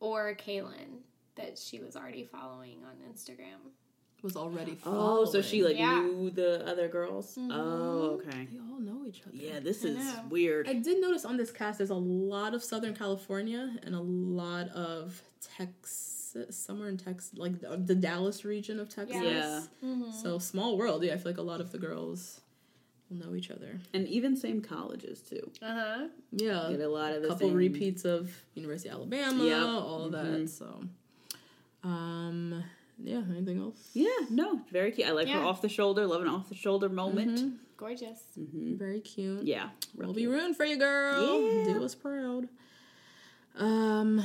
or Caelynn that she was already following on Instagram. Was already following. oh, so she like Yeah. knew the other girls. Mm-hmm. Oh, okay. They all know each other. Yeah, this is know. weird. I did notice on this cast there's a lot of Southern California and a lot of Texas, somewhere in Texas, like the, the Dallas region of Texas. Yeah. Mm-hmm. So small world. Yeah, I feel like a lot of the girls will know each other. And even same colleges too. Uh huh. Yeah. Get a lot of the couple same- repeats of University of Alabama, Yep. all of that. So, um, yeah. Anything else? Yeah, no, very cute. I like her off the shoulder, love an off the shoulder moment. Gorgeous. Very cute. Yeah, We'll be rooting for you, girl. Yeah. Do us proud. Um,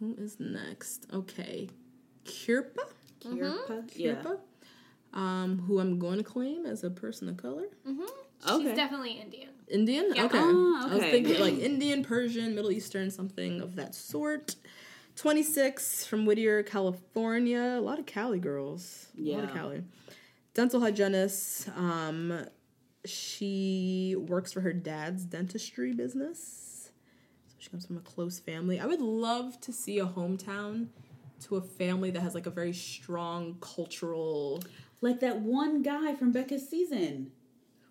who is next? Okay, Kirpa. Kirpa. Yeah. Kirpa. Um, who I'm going to claim as a person of color. Okay. She's definitely Indian. Indian? Okay. Ah, I was thinking like Indian, Persian, Middle Eastern, something of that sort. 26 from Whittier, California. A lot of Cali girls. A lot of Yeah. Cali. Dental hygienist. Um, she works for her dad's dentistry business. So she comes from a close family. I would love to see a hometown to a family that has like a very strong cultural. Like that one guy from Becca's season.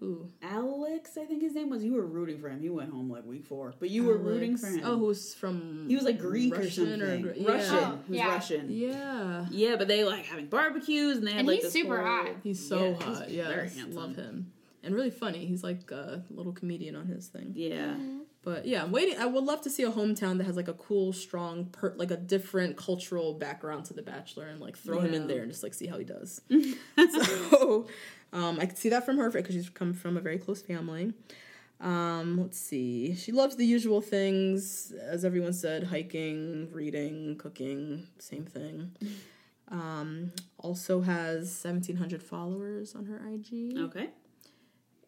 Who? Alex, I think his name was. You were rooting for him. He went home like week four, but you were rooting for him. Oh, who's from? he was like Greek or Russian something. Gre- yeah. Russian. Oh, he yeah. Russian. Yeah. Yeah, but they like having barbecues and they had And like he's this super whole- hot. He's so Yeah, hot. Yeah, very handsome. love him, and really funny. He's like a little comedian on his thing. Yeah. Mm-hmm. But yeah, I'm waiting. I would love to see a hometown that has like a cool, strong, per- like a different cultural background to The Bachelor, and like throw him in there and just like see how he does. so, um, I could see that from her because she's come from a very close family. Um, let's see. She loves the usual things, as everyone said: hiking, reading, cooking, same thing. Um, also has 1,700 followers on her IG Okay.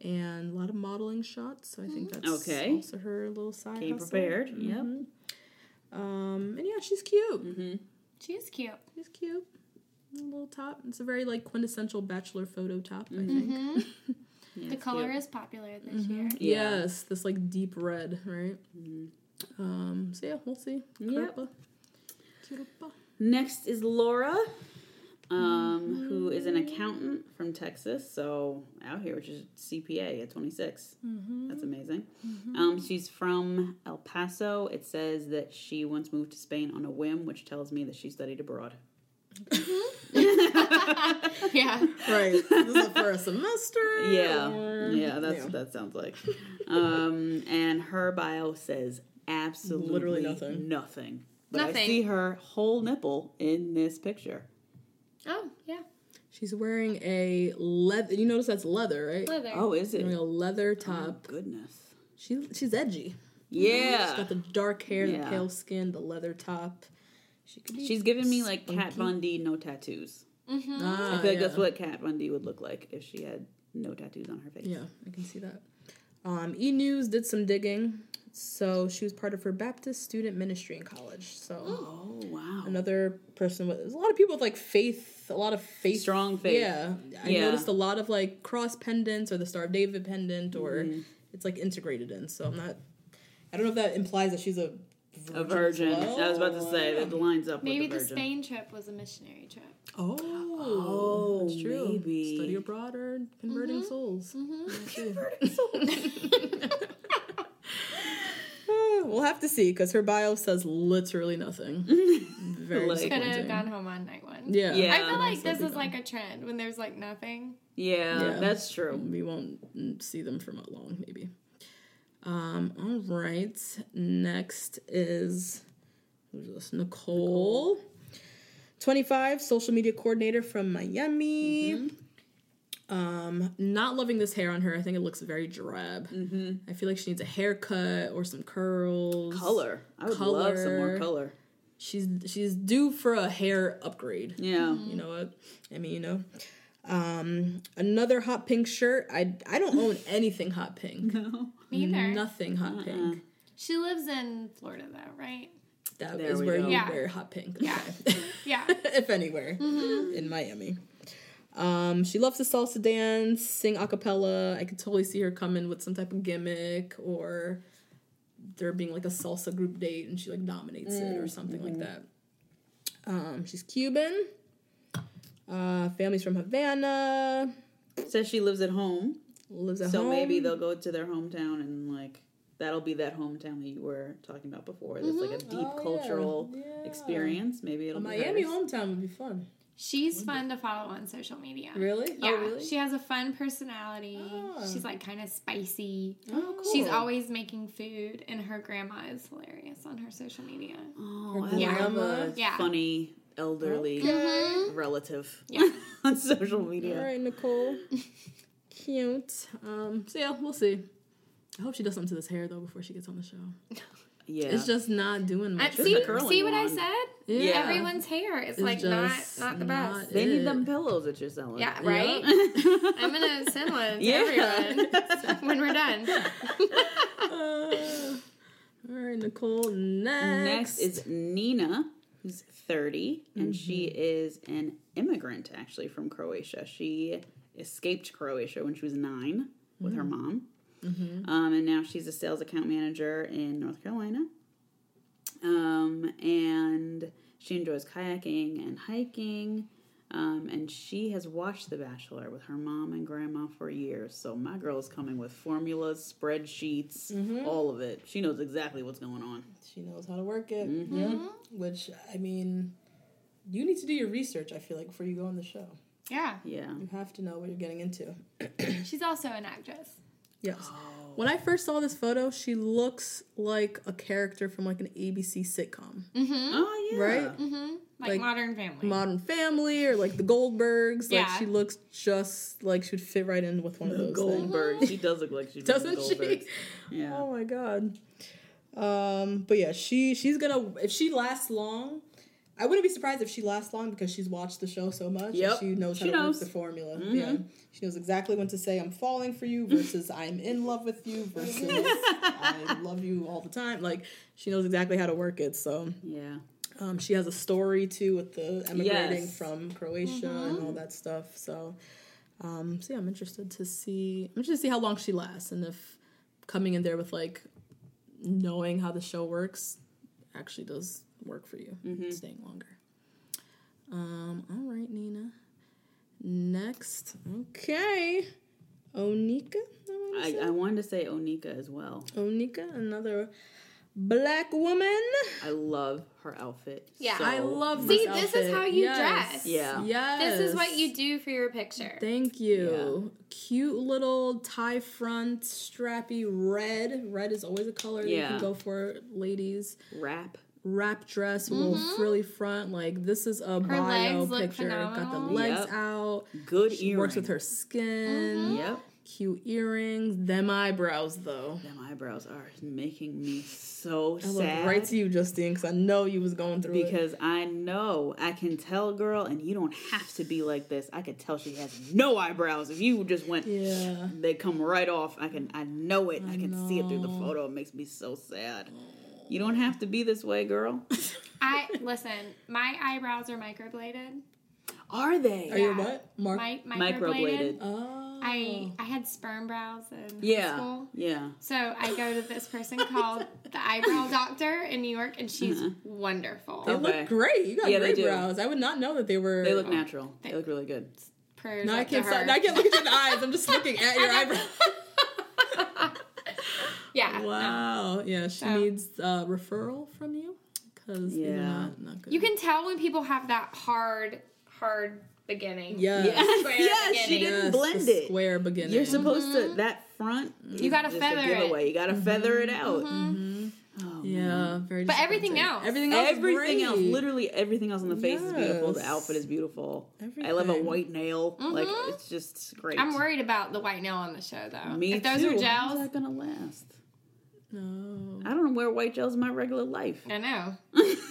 And a lot of modeling shots. So I think that's Okay. also her little side. Came hustle. prepared. Mm-hmm. Yep. Um, and yeah, she's cute. Mm-hmm. She is cute. She's cute. A little top. It's a very like quintessential bachelor photo top. I mm-hmm. think. the color is popular this year. Yeah. Yes, this like deep red, right? Um. So yeah, we'll see. Yep. Kirpa. Kirpa. Next is Laura, um, who is an accountant from Texas, so out here, which is CPA at 26. That's amazing. Um, she's from El Paso. It says that she once moved to Spain on a whim, which tells me that she studied abroad. Yeah. Right. this is for a semester. Yeah, or- yeah, that's what that sounds like. um, and her bio says absolutely Literally nothing. Nothing. But I see her whole nipple in this picture. Oh, yeah. She's wearing a leather. You notice that's leather, right? Leather. Oh, is it? Wearing a leather top. Goodness. She she's edgy. Yeah. She's got the dark hair, the pale skin, the leather top. She could be. She's giving me like Kat Von D, no tattoos. Ah, I feel like yeah. that's what Kat Von D would look like if she had no tattoos on her face. Yeah, I can see that. Um, e News did some digging. So she was part of her Baptist student ministry in college. So Oh wow. another person with a lot of people with like faith, a lot of faith, Strong faith. Yeah, I Yeah. noticed a lot of like cross pendants or the Star of David pendant, or Mm-hmm. it's like integrated in. So I'm not. I don't know if that implies that she's a A virgin. well, I was about to say or- that lines up Maybe with the the. Spain trip was a missionary trip. Oh, Oh, that's true. maybe. Study abroad or converting Mm-hmm. souls. Converting souls. we'll have to see because her bio says literally nothing. Very Like- Could have gone home on night one. Yeah, Yeah. I feel like this is we like a trend when there's like nothing. Yeah, Yeah. that's true. we won't mm, see them for not long, maybe. Um, all right. Next is who's this? Nicole. 25, social media coordinator from Miami. Um, not loving this hair on her. I think it looks very drab. Mm-hmm. I feel like she needs a haircut or some curls. Color. I would love some more Color. color. She's she's due for a hair upgrade. Yeah. You know what? I mean, you know. Um, another hot pink shirt. I I don't own anything hot pink. No. Neither. Nothing hot pink. She lives in Florida though, right? that There is where go. you Yeah. wear hot pink. Yeah. Okay. Yeah. if anywhere in Miami. Um, she loves to salsa dance, sing a cappella. I could totally see her coming with some type of gimmick or there being like a salsa group date and she like dominates it or something like that. Um, she's Cuban. Uh, family's from Havana. Says she lives at home, Lives at so home. maybe they'll go to their hometown and like that'll be that hometown that you were talking about before. That's like a deep Oh, yeah. cultural Yeah. experience. Maybe it'll a be Miami hers. hometown would be fun. She's fun to follow on social media. Really? Yeah, Oh, really? she has a fun personality. Ah. She's like kind of spicy. Oh, cool. She's always making food, and her grandma is hilarious on her social media. Oh, I Yeah. love a Yeah. funny elderly relative Yeah. on social media. All right, Nicole. Cute. Um, so yeah, we'll see. I hope she does something to this hair though before she gets on the show. Yeah, It's just not doing Uh, much. see, see what I said? Yeah. Everyone's hair is It's like not not the not best. they need them pillows that you're selling. Yeah, right. I'm gonna send one to Yeah. everyone when we're done. All right, Nicole. Next. Next is Nina, who's 30, and she is an immigrant actually from Croatia. She escaped Croatia when she was nine with her mom. Um, and now she's a sales account manager in North Carolina. Um, and she enjoys kayaking and hiking. Um, and she has watched The Bachelor with her mom and grandma for years. So my girl is coming with formulas, spreadsheets, all of it. She knows exactly what's going on. She knows how to work it. Yeah. Which I mean, you need to do your research. I feel like before you go on the show, Yeah, Yeah. you have to know what you're getting into. she's also an actress. Yes. Oh. When I first saw this photo, she looks like a character from like an ABC sitcom, mm-hmm. Oh yeah. right? Mm-hmm. Like, Like, Modern Family. Modern Family or like the Goldbergs. Like Yeah. she looks just like she'd fit right in with one of those things. Goldberg. She does look like she's Doesn't from she? Goldberg. Yeah. Oh my god. Um, but yeah, she she's gonna if she lasts long. I wouldn't be surprised if she lasts long because she's watched the show so much. and Yep. She knows how She to knows. work the formula. Yeah. She knows exactly when to say I'm falling for you versus I'm in love with you versus I love you all the time. Like she knows exactly how to work it. So Yeah. um, she has a story too with the emigrating Yes. from Croatia and all that stuff. So, um, so yeah, I'm interested to see. I'm interested to see how long she lasts and if coming in there with like knowing how the show works actually does work for you, staying longer. Um, all right, Nina. Next, okay, Onyeka. I, I wanted to say Onyeka as well. Onyeka, another black woman. I love her outfit. Yeah. so I love See, this. this is how you Yes. dress. Yeah. Yes. This is what you do for your picture. Thank you. Cute little tie front, strappy red. Red is always a color that you can go for, ladies. Rap. Wrap dress, with a little frilly front. Like this is a bio legs look picture. Got the legs Yep. out. Good She earring. works with her skin. Mm-hmm. Yep. Cute earrings. Them eyebrows though. Them eyebrows are making me so I sad. look right to you, Justine, because I know you was going through it. because I know I can tell, girl, and you don't have to be like this. I could tell she has no eyebrows. If you just went, Yeah. they come right off. I can, I know it. I, can see it through the photo. It makes me so sad. You don't have to be this way, girl. I listen. My eyebrows are microbladed. Are they? Are you what? Mark. My Microbladed. microbladed. oh. I I had sperm brows in high Yeah. school. Yeah. So I go to this person called the eyebrow doctor in New York, and she's uh-huh. wonderful. They Okay. look great. You got Yeah, great brows. I would not know that they were. They look oh, natural. They look really good. Prayers No, I can't. Stop, no, I can't look at you in the eyes. I'm just looking at your eyebrows. Yeah. Wow. Yeah, she So- needs a referral from you because Yeah. yeah, not, not good. You can tell when people have that hard, hard beginning. yes. Square yeah, she didn't Yes, blend it. Square beginning. You're supposed to mm-hmm. that front. You gotta feather it. giveaway. You gotta feather it mm-hmm. out. Mm-hmm. Oh, yeah, very. But everything else. Everything else. is Everything else, literally everything else on the face is beautiful. The outfit is beautiful. I love a white nail. Like it's just great. I'm worried about the white nail on the show, though. Me if those too. are How's gels, that gonna last? No. I don't wear white gels in my regular life. I know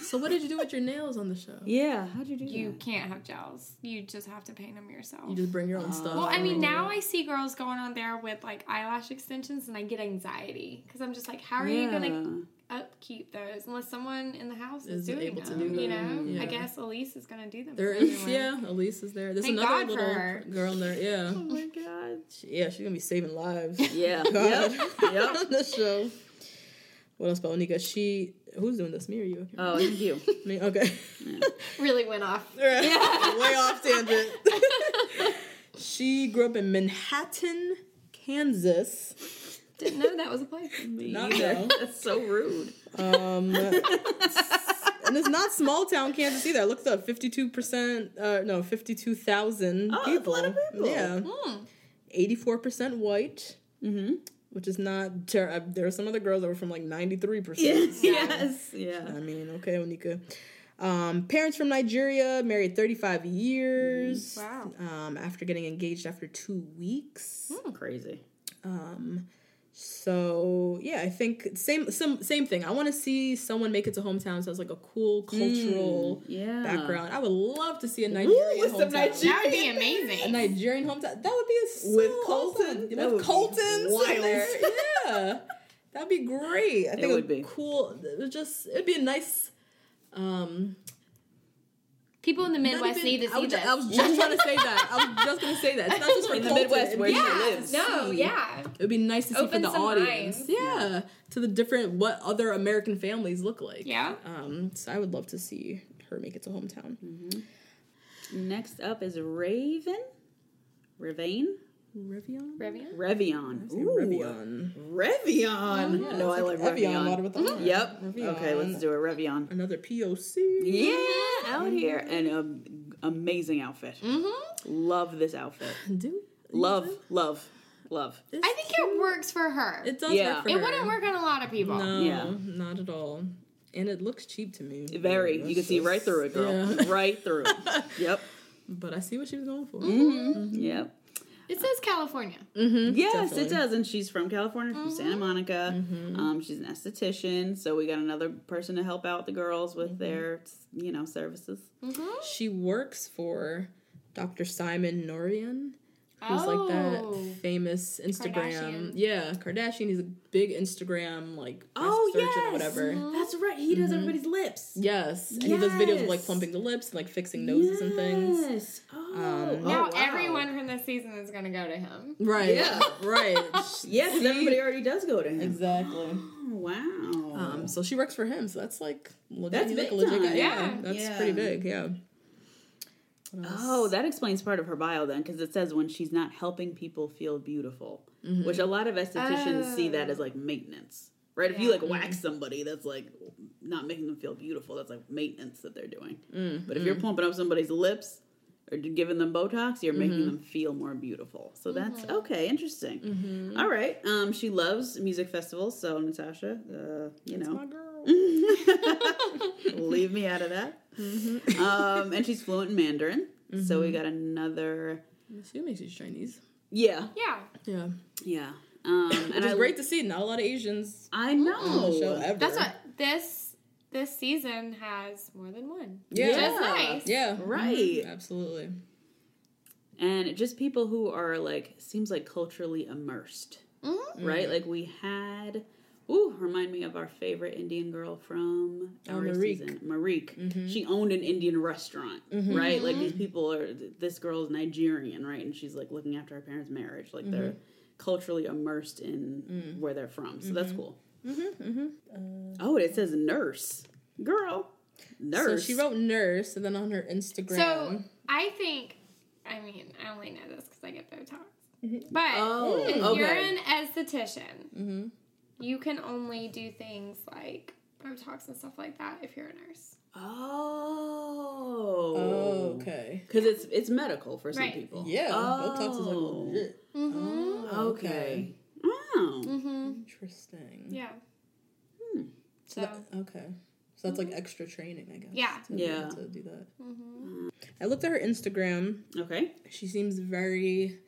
So what did you do with your nails on the show? Yeah, how'd you do that? you that? can't have gels. You just have to paint them yourself. You just bring your own stuff. well, I mean, oh. now I see girls going on there with like eyelash extensions, and I get anxiety because I'm just like, how are you gonna? upkeep those unless someone in the house is, Is doing able to them. you them, know, I guess Elyse is gonna do them. There is, for yeah. Elyse is there. There's Thank another God for little her. girl in there. Yeah, Oh my god. yeah. She's gonna be saving lives. Yeah. God. Yep. Yep. on the show. What else about Onyeka? She who's doing this? Me or you? Oh, thank you. Me. Okay. Really went off. Way off tangent. she grew up in Manhattan, Kansas. Didn't know that was a place. Me Not either. now. That's so rude. Um, and it's not small town Kansas either. I looked up fifty-two percent. Uh, no, fifty-two thousand Oh, that's a people. lot of people. Yeah, eighty-four percent white. Mm-hmm. Which is not. Ter- uh, there are some other girls that were from like ninety-three percent. Yes. Yeah. I mean, okay, Onyeka. Um, parents from Nigeria, married 35 years. Wow. Um, after getting engaged after two weeks. Crazy. So yeah, I think same some same thing. I want to see someone make it to hometown. So it's like a cool cultural yeah. background. I would love to see a Nigerian with some hometown. Nigerian- That would be amazing. a. Nigerian hometown. That would be a so With Colton? awesome. That With would be Colton wild. there. Yeah. That'd be great. I think it would be. cool. It would just it'd be a nice um People in the Midwest Not need even- to I see was, this. I was just trying to say that. I was just gonna say that. It's not just for In the Colton. Midwest where be she lives. no, yeah. It would be nice to see Open for the some audience. eyes. Yeah. To the different what other American families look like. Yeah. Um, so I would love to see her make it to hometown. Next up is Raven. Ravane? Revion? Revian? Revion. Ooh. Revion. Revion. no, I like Evian water Revion. with the R. Yep. Revion. Okay, let's do a Revion. Another POC. Yeah, out here. And um, amazing outfit. Mm-hmm. Love this outfit. Do Love, love, love. I think it works for her. it does Yeah. work for It her. wouldn't work on a lot of people. No, Yeah. not at all. And it looks cheap to me. Very. You can see right through it, girl. Yeah. Right through. Yep. But I see what she was going for. Yep. It says California. Yes, Definitely. it does. And she's from California, from Santa Monica. Mm-hmm. Um, she's an esthetician, so we got another person to help out the girls with Mm-hmm. their, you know, services. She works for Dr. Simon Ourian. Who's like that Oh. famous Instagram. Kardashian. Yeah, Kardashian. He's a big Instagram like Oh, surgeon yes. or whatever. That's right. He does everybody's lips. Yes, and he does videos of like plumping the lips and like fixing noses and things. Yes. Oh, Um, oh, Now wow. everyone from this season is going to go to him. Right. Yeah. Right. Yeah, because See? everybody already does go to him. Exactly. Oh, wow. Um, so she works for him. So that's like legit. That's he's like big a legit time. guy. Yeah, Yeah. that's Yeah. pretty big. Yeah. Oh, that explains part of her bio then, because it says when she's not helping people feel beautiful, mm-hmm. which a lot of estheticians see that oh. as like maintenance, right? If you like wax somebody, that's like not making them feel beautiful. That's like maintenance that they're doing. Mm-hmm. But if you're plumping up somebody's lips or giving them Botox, you're making mm-hmm. them feel more beautiful. So that's okay, interesting. All right. Um, she loves music festivals, so Natasha, uh, you know, My girl. leave me out of that. Um, and she's fluent in Mandarin. So we got another. She makes she's Chinese. Yeah, Yeah. Yeah. yeah. Um, Which and is great to see. Not a lot of Asians I on know. the show ever. That's what this this season has more than one. Yeah. Which is nice. Yeah. Right. Absolutely. And just people who are like seems like culturally immersed, Mm-hmm. right? Like we had. Ooh, remind me of our favorite Indian girl from Oh, our Marique. season, Marique. Mm-hmm. She owned an Indian restaurant, right? Like these people are. This girl's Nigerian, right? And she's like looking after her parents' marriage. Like they're Mm-hmm. culturally immersed in Mm. where they're from, so that's cool. Mm-hmm, oh, it says nurse, girl, nurse. So she wrote nurse, and then on her Instagram. So I think, I mean, I only know this because I get Botox. But Oh, if okay. you're an esthetician, you can only do things like Botox and stuff like that if you're a nurse. Oh. oh, okay. Because it's it's medical for some Right. people. Yeah. Oh. Botox is like legit. Oh. Mm-hmm. oh, Okay. Wow. Mm-hmm. Interesting. Yeah. So So, that- okay. So that's like mm-hmm. extra training, I guess. Yeah. To Yeah. To do that. I looked at her Instagram. Okay. She seems very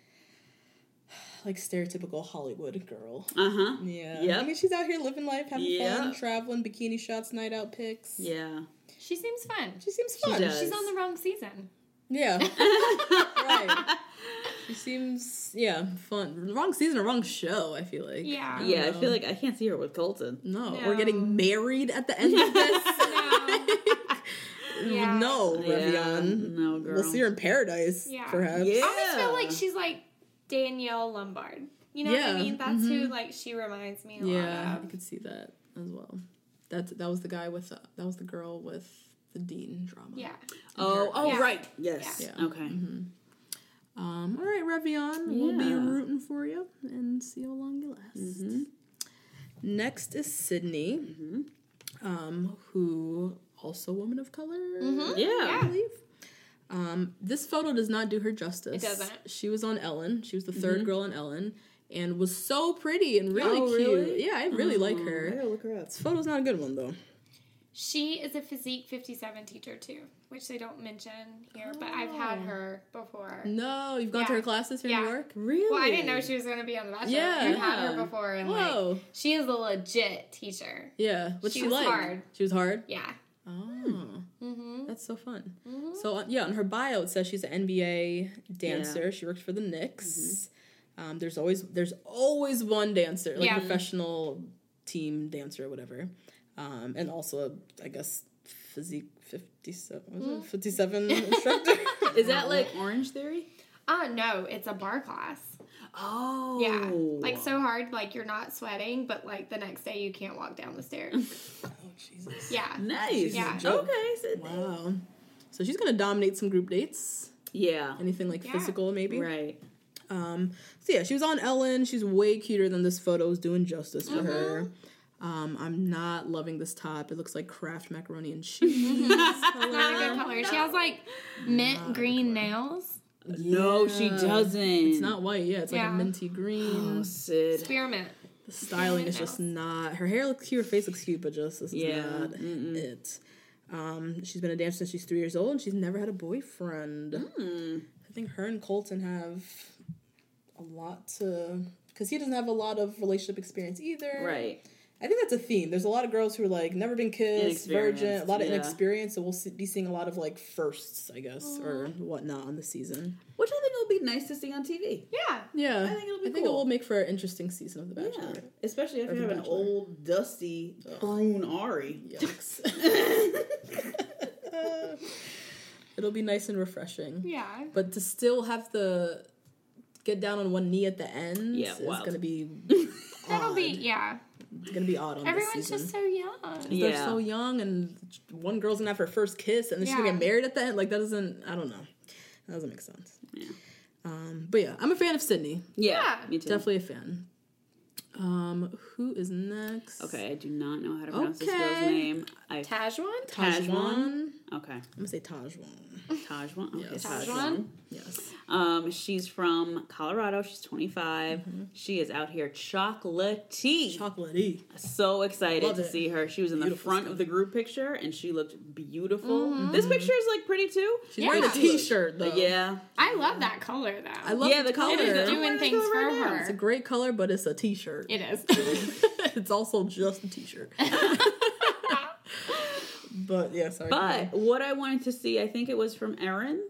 like stereotypical Hollywood girl. Uh huh. Yeah. Yep. I mean, she's out here living life, having fun, traveling, bikini shots, night out pics. Yeah. she seems fun. She seems fun. does. She's on the wrong season. Yeah. right. She seems yeah fun. Wrong season or wrong show. I feel like. Yeah. Yeah, I feel like I can't see her with Colton. No, No. we're getting married at the end of this. No. Yeah. no, Yeah, no, girl. We'll see her in paradise, Yeah. perhaps. Yeah. I always feel like she's like Danielle Lombard. You know what I mean? That's who like she reminds me a Yeah, lot I of. could see that as well. That that was the guy with uh, that was the girl with the dean drama. Yeah. Oh, oh, Yeah. right. Yes. Yeah. Okay. Um. All right, Revion. We'll be rooting for you and see how long you last. Next is Sydney, um, who also a woman of color. Yeah. I believe. Um, this photo does not do her justice. It doesn't. She was on Ellen. She was the 3rd girl on Ellen, and was so pretty and really Oh, cute. really? Yeah, I really like I her. gotta look her up. This photo's not a good one though. She is a physique 57 teacher too, which they don't mention here, but I've had her before. No, you've gone to her classes here Yeah. in New York. Really? Well, I didn't know she was going to be on the Bachelor. Yeah. I've had her before, and Whoa. like she is a legit teacher. Yeah, what's She she, was like? hard. She was hard. Yeah. Oh, Mm-hmm. That's so fun. So uh, yeah, on her bio it says she's an NBA dancer. She works for the Knicks. Um, there's always there's always one dancer, like Yeah. professional team dancer or whatever, um, and also I guess physique fifty seven was Mm. it fifty seven instructor. Is that like Orange Theory? Oh no, it's a bar class. Oh. Yeah. Like so hard, like you're not sweating, but like the next day you can't walk down the stairs. oh Jesus! Yeah. Nice. Yeah. Okay. Sydney. Wow. So she's gonna dominate some group dates. Yeah. Anything like Yeah. physical, maybe. Right. Um, so yeah, she was on Ellen. She's way cuter than this photo is doing justice for her. Um, I'm not loving this top. It looks like Kraft macaroni and cheese. Not a good color. She has like mint green nails. No, she doesn't. It's not white. Yeah, it's like a minty green. Oh, Sid. Spearmint. The styling is just not. Her hair looks cute. Her face looks cute, but just this Yeah, is not it. Um, she's been a dancer since she's three years old, and she's never had a boyfriend. I think her and Colton have a lot to, because he doesn't have a lot of relationship experience either. Right. I think that's a theme. There's a lot of girls who are like never been kissed, virgin, a lot of yeah. inexperience. So we'll see, be seeing a lot of like firsts, I guess, or Mm. whatnot on the season. Which I think will be nice to see on TV. Yeah. Yeah, I think it'll be I think it will make for an interesting season of The Yeah. Bachelor. Especially if Or you The have an old, dusty, prune Ari. Yikes. It'll be nice and refreshing. Yeah. But to still have the get down on one knee at the end Yeah, is gonna be That'll odd. be yeah. It's gonna be odd on Everyone's this season. just so young. They're so young, and one girl's gonna have her first kiss, and then she's gonna get married at the end. Like that doesn't. I don't know. That doesn't make sense. Yeah. Um, but yeah, I'm a fan of Sydney. Yeah. Yeah. Me too. Definitely a fan. Um, who is next? Okay, I do not know how to pronounce this girl's name. I Tahzjuan? Tahzjuan. Okay. I'm gonna say Tahzjuan. Tahzjuan. Okay, Yes. Tahzjuan? Yes. Um, she's from Colorado. She's 25. She is out here chocolatey. Chocolatey. so excited Love to it. see her. She was in the front skin. of the group picture and she looked beautiful. This picture is like pretty too. She's wearing a Yeah. t-shirt though. Yeah. I love that color though. I love Yeah, the, the color. color. it is I'm doing things this for color right now. her. It's a great color, but it's a t-shirt. It is. it's also just a t-shirt. but yeah, sorry. But what I wanted to see, I think it was from Erin,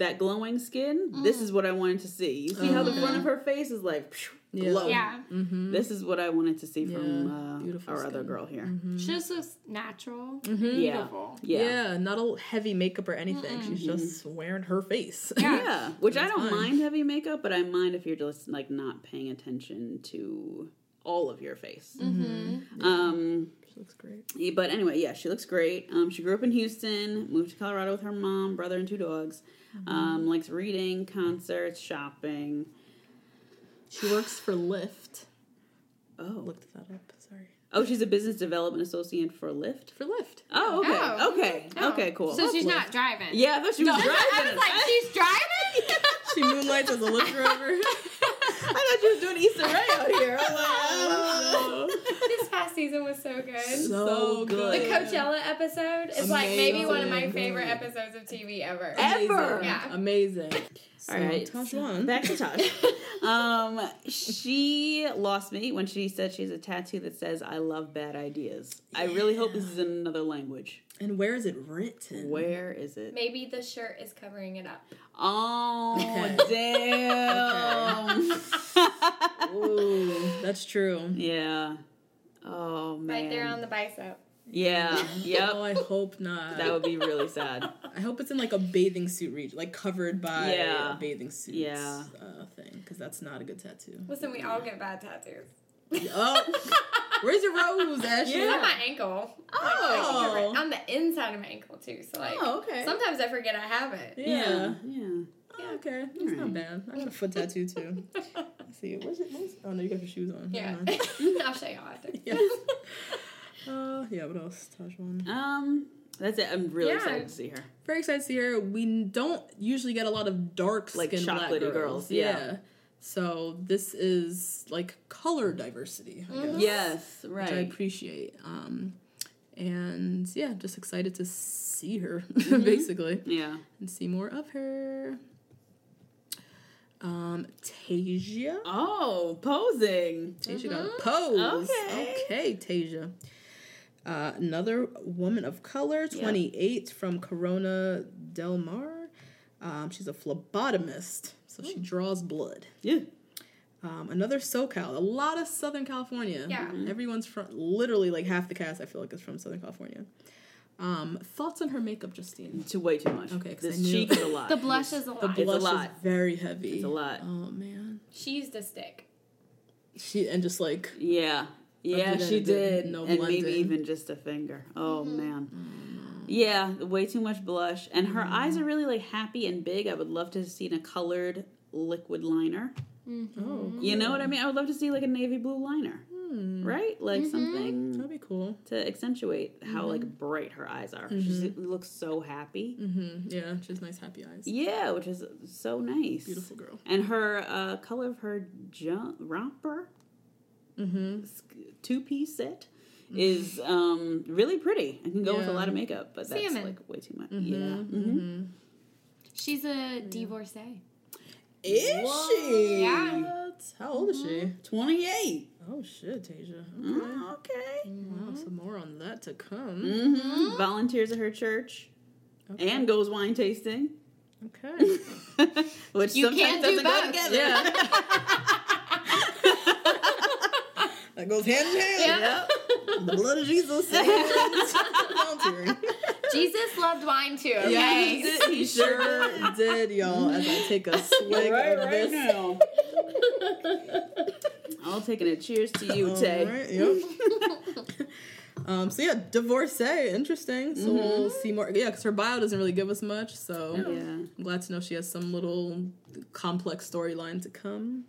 that glowing skin. This mm-hmm. is what I wanted to see. You see how the front of mm-hmm. her face is like phew, Yeah. glow. yeah. Mm-hmm. This is what I wanted to see from Yeah, uh, beautiful our other girl here. She just looks natural. Yeah. Beautiful. Yeah. yeah. not a heavy makeup or anything. She's just wearing her face. Yeah. Yeah, which I don't fine. mind heavy makeup, but I mind if you're just like not paying attention to all of your face. Um, she looks great. yeah, but anyway, yeah, she looks great. Um, she grew up in Houston, moved to Colorado with her mom, brother, and two dogs. Um, likes reading, concerts, shopping. She works for Lyft. Oh, Looked that up. Sorry. oh, she's a business development associate for Lyft. For Lyft. Oh, okay, Oh. okay, Oh. okay, cool. So she's not driving. yeah, I thought she was I driving. I was like, she's driving? She moonlights as a Lyft driver. I thought she was doing Issa Rae out here. I was like, this past season was so good. So the good. The Coachella episode is like maybe one of my favorite episodes of TV ever. Ever. Yeah. Amazing. All right, Tahzjuan. back to Tosh. um, she lost me when she said she has a tattoo that says "I love bad ideas." I really hope this is in another language. And where is it written? Where is it? Maybe the shirt is covering it up. Oh, damn. Ooh, that's true. yeah. Oh, man. Right there on the bicep. Yeah. Yep. Oh, I hope not. That would be really sad. I hope it's in like a bathing suit region, like covered by Yeah. a bathing suit Yeah. uh, thing, because that's not a good tattoo. Listen, we all get bad tattoos. Oh, where's your rose, Ashley? On my ankle. Like, like, Oh. on the inside of my ankle too. So like, Oh, okay. sometimes I forget I have it. Yeah. Yeah. Oh, okay. That's not bad. I got a foot tattoo too. Let's see. Where's it? Where's, oh no, you got your shoes on. Yeah. I'll show y'all after. Yeah. Uh, yeah. What else? Tahzjuan. Um, that's it. I'm really Yeah. excited to see her. Very excited to see her. We don't usually get a lot of dark Like skinned black chocolatey girls. girls, yeah. So this is like color diversity, I guess, Yes, right. which I appreciate. Um, and yeah, just excited to see her Mm-hmm. basically Yeah. and see more of her. Um, Tayshia. Oh, posing. Tayshia got a pose. Okay. Okay, Tayshia. Uh, another woman of color, 28 from Corona Del Mar. Um, she's a phlebotomist, so she draws blood. Yeah. Um, another SoCal, a lot of Southern California. Yeah. Everyone's from, literally like half the cast, I feel like, is from Southern California. Um, thoughts on her makeup, Justine? Too way too much. Okay, 'cause this I cheek is a lot. The blush is a lot. The blush lot. is very heavy. It's a lot. Oh man, She used a stick. she and just like Yeah. Yeah, she it, did. no and maybe even just a finger. Oh, mm-hmm. oh man. Yeah, way too much blush. And her mm-hmm. eyes are really like happy and big. I would love to have seen a colored liquid liner. Mm-hmm. oh, You know what I mean? I would love to see like a navy blue liner. Right? Like something that'd be cool. to accentuate how like bright her eyes are. She looks so happy. Mm, yeah, she has nice happy eyes. Yeah, which is so nice. Beautiful girl. And her uh, color of her jump romper, mm-hmm. two piece set, is um, really pretty. I can go with a lot of makeup, but that's Salmon. like way too much. Yeah. Mm-hmm. She's a divorcee. Is she? Yeah. How old is she? 28. Oh shit, Tayshia. Okay. Mm, okay. Wow, some more on that to come. Mm-hmm. Volunteers at her church and goes wine tasting, Okay. which You sometimes can't do doesn't go both. together. that goes hand in hand. Yep. The blood of Jesus. Volunteering. Jesus loved wine too. Okay. Yes, he sure did, y'all. As I take a swig Right, of right this. now. I'll taking a cheers to you, Tay. Alright, yep. um, so yeah, divorcee, interesting. So we'll see more. Yeah, because her bio doesn't really give us much. So Yeah. I'm glad to know she has some little complex storyline to come.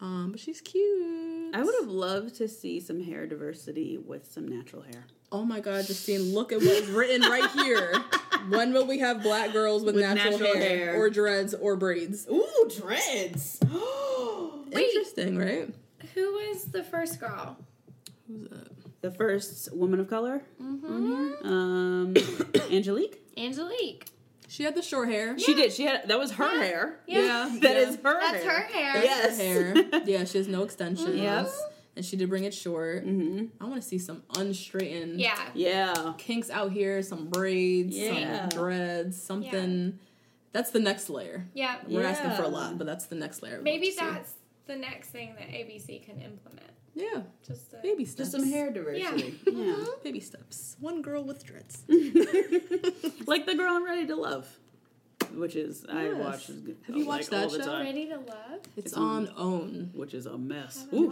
Um, but she's cute. I would have loved to see some hair diversity with some natural hair. Oh my God, Justine, look at what's written right here. When will we have black girls with, With natural, natural hair, hair. or dreads or braids? Ooh, dreads. Interesting, right? Who was the first girl? Who's that? the first woman of color on here. Um, Angelique. Angelique. She had the short hair. She did. She had that was her hair. Yeah, That yeah. is her That's hair. her hair. Yes. hair. Yeah, she has no extensions. Yep. And she did bring it short. Mm-hmm. I want to see some unstraightened Yeah. Yeah. kinks out here, some braids, Yeah. some dreads, something. That's the next layer. Yeah. We're asking for a lot, but that's the next layer. Maybe want see. that's the next thing that ABC can implement. yeah, Just a, baby steps. Just some hair diversity. Yeah. Mm-hmm. baby steps. One girl with dreads. like the girl on Ready to Love, which is I watch. Have you watched that show? time, Ready to love. It's on OWN. which is a mess. Ooh,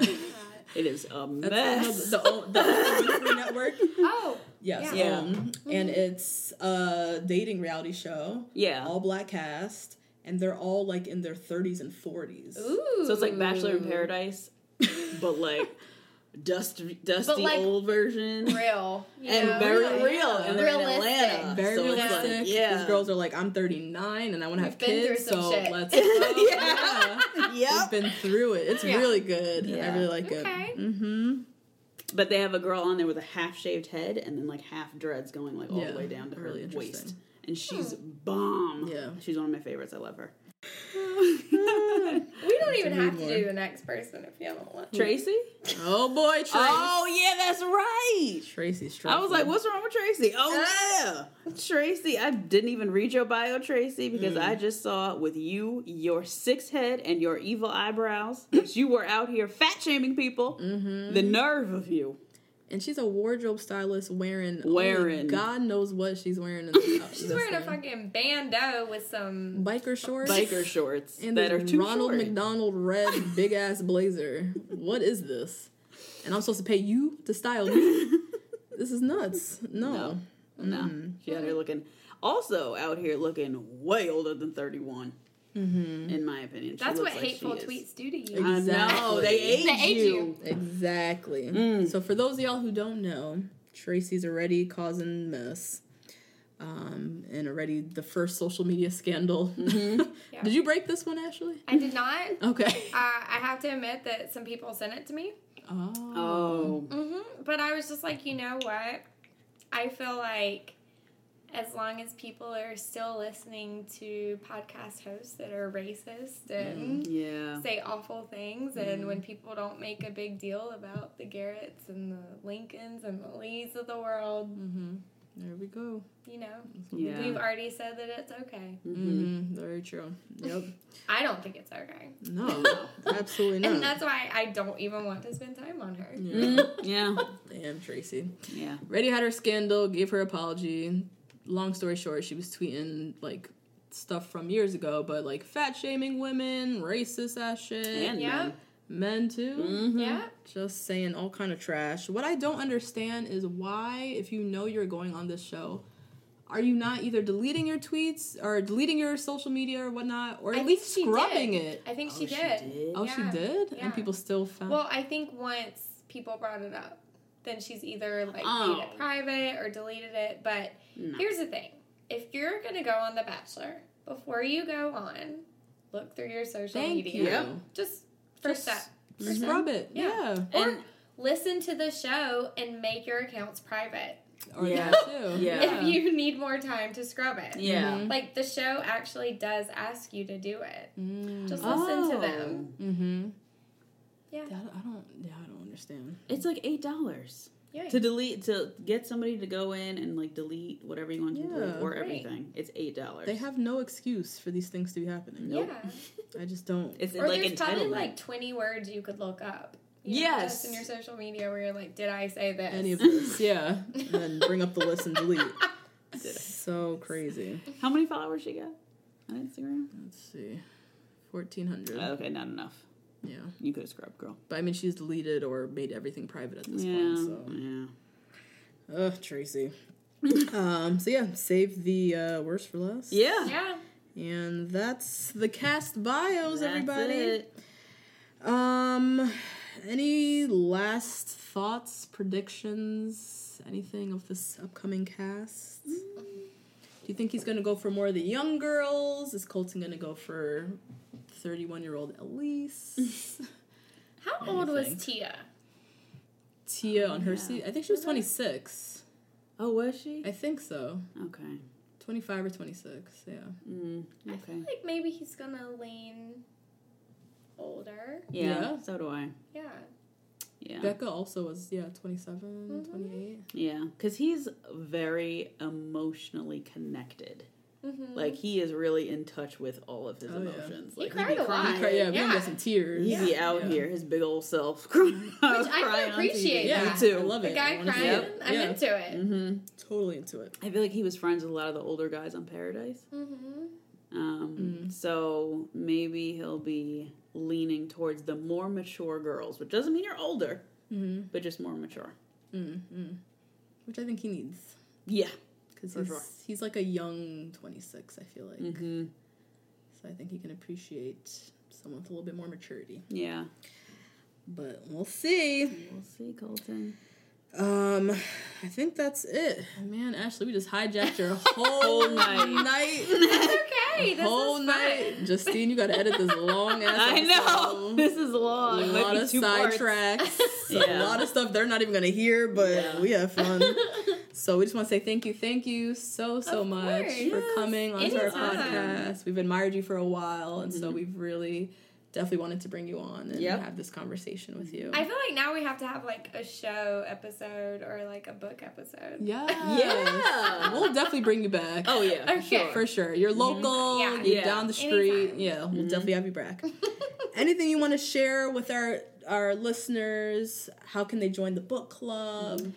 it is a mess. the, the, OWN- the Network. Oh. Yes, Yeah. Yeah. OWN. and it's a dating reality show. Yeah. all black cast, and they're all like in their 30s and 40s. Ooh. So it's like Bachelor in Paradise, but like dusty, dusty like, old version. real. you and know, very like- real, and they're in Atlanta. Very so realistic. Like, yeah, These girls are like, I'm 39 and I want to have been kids, so shit. let's. Oh, yeah. Yep. We've been through it. It's Yeah. really good. I really like Okay. it. Mm-hmm. But they have a girl on there with a half shaved head and then like half dreads going like all Yeah, the way down to her really waist. And she's bomb. Yeah. She's one of my favorites. I love her. We don't even have to do the next person if you don't want. to. Tracy? Oh boy, oh, Tracy. Oh yeah, that's right. Tracy's I was like, what's wrong with Tracy? Oh ah. yeah. Tracy. I didn't even read your bio, Tracy, because mm. I just saw with you, your six head and your evil eyebrows, that you were out here fat shaming people. Mm-hmm. The nerve of you. And she's a wardrobe stylist wearing Wearing. God knows what she's wearing. In this, She's wearing a fucking bandeau with some. biker shorts. Biker shorts and that are too Ronald short. McDonald red big ass blazer. What is this? And I'm supposed to pay you to style me? this is nuts. No. No. Mm-hmm. She out here looking, also out here looking way older than 31. Mm-hmm. In my opinion. She That's what like hateful she tweets do to you. I know. Exactly. They age, They age you. you. Exactly. Mm. So for those of y'all who don't know, Tracy's already causing mess. Um, and already the first social media scandal. Mm-hmm. Yeah. Did you break this one, Ashley? I did not. Okay. Uh, I have to admit that some people sent it to me. Oh. Oh. hmm But I was just like, you know what? I feel like as long as people are still listening to podcast hosts that are racist mm, and Yeah. say awful things, and mm-hmm. when people don't make a big deal about the Garretts and the Lincolns and the Lees of the world, mm-hmm. There we go. you know, Yeah. we've already said that it's okay. Mm, very true. Yep. I don't think it's okay. No, absolutely not. And that's why I don't even want to spend time on her. Yeah. Damn, Tracy. Yeah. Ready had her scandal, gave her apology. Long story short, she was tweeting like stuff from years ago, but like fat shaming women, racist ass shit, And Yeah. men. men too. Mm-hmm. Yeah. Just saying all kind of trash. What I don't understand is why, if you know you're going on this show, are you not either deleting your tweets or deleting your social media or whatnot, or at think least scrubbing it? I think she, she did. did? Oh, she did, Yeah. and people still found. Well, I think once people brought it up, then she's either like Oh. made it private or deleted it. But here's the thing: if you're gonna go on The Bachelor, before you go on, look through your social Thank media. you. Yep. Just first Just step. Scrub it. Yeah. Yeah. Or listen to the show and make your accounts private. Or Yeah. that too. Yeah. If you need more time to scrub it. Yeah. Like the show actually does ask you to do it. Mm. Just listen to them. Mm-hmm. Yeah. I don't. Yeah, I don't understand. It's like eight dollars Yeah. to delete to get somebody to go in and like delete whatever you want to delete or Right. everything. It's eight dollars. They have no excuse for these things to be happening. Nope. Yeah. I just don't. It's Or like there's probably like 20 words you could look up. you know, Yes. just in your social media where you're like, did I say this? any of this. Yeah. And then bring up the list and delete. So crazy. How many followers she got on Instagram? Let's see. 1,400. Okay, not enough. Yeah. You could have scrubbed, girl. But I mean, she's deleted or made everything private at this Yeah, point. So. yeah. Ugh, Tracy. um, so yeah, save the uh, worst for last. Yeah. Yeah. And that's the cast bios, That's everybody. it. Um, any last thoughts, predictions, anything of this upcoming cast? Do you think he's gonna go for more of the young girls? Is Colton gonna go for thirty-one-year-old Elyse? How old was Tia? Tia on her seat? I think she was twenty-six. Oh, was she? I think so. Okay. Twenty-five or twenty-six. Yeah. Mm, I okay. feel like maybe he's gonna lean older. Yeah, Yeah. So do I. Yeah. Yeah. Becca also was yeah 27, 28. Yeah, because he's very emotionally connected. Mm-hmm. Like he is really in touch with all of his Oh, yeah. emotions. He Like cried be a lot. crying. Right, yeah, we Yeah. can get some tears. He'd be out Yeah. here, his big old self crying. Which I can appreciate Yeah, that. Me too. I love The it. The guy honestly. crying, Yep. I'm Yeah. into it. Mm-hmm. Totally into it. I feel like he was friends with a lot of the older guys on Paradise. Mm-hmm. Um, So maybe he'll be leaning towards the more mature girls, which doesn't mean you're older, Mm-hmm. but just more mature. Which I think he needs. Yeah. Because he's, sure. he's like a young 26, I feel like. Mm-hmm. So I think he can appreciate someone with a little bit more maturity. Yeah. But we'll see. We'll see, Colton. Um, I think that's it. Man, Ashley, we just hijacked your whole night. night. Okay, this whole is fun. night. Justine, you gotta edit this long ass I know. This is long. It might lot be of two parts. sidetracks. A lot of stuff they're not even gonna hear, but Yeah. we have fun. So we just want to say thank you, thank you so so Of much course. for Yes. coming onto our podcast. We've admired you for a while, and Mm-hmm. so we've really definitely wanted to bring you on and Yep. have this conversation with you. I feel like now we have to have like a show episode or like a book episode. yeah, Yeah. we'll definitely bring you back. Oh yeah, for Okay. sure. For sure. You're mm-hmm. local, Yeah. you're Yeah. down the street. Anytime. Yeah, we'll mm-hmm. definitely have you back. Anything you want to share with our our listeners? How can they join the book club? Mm-hmm.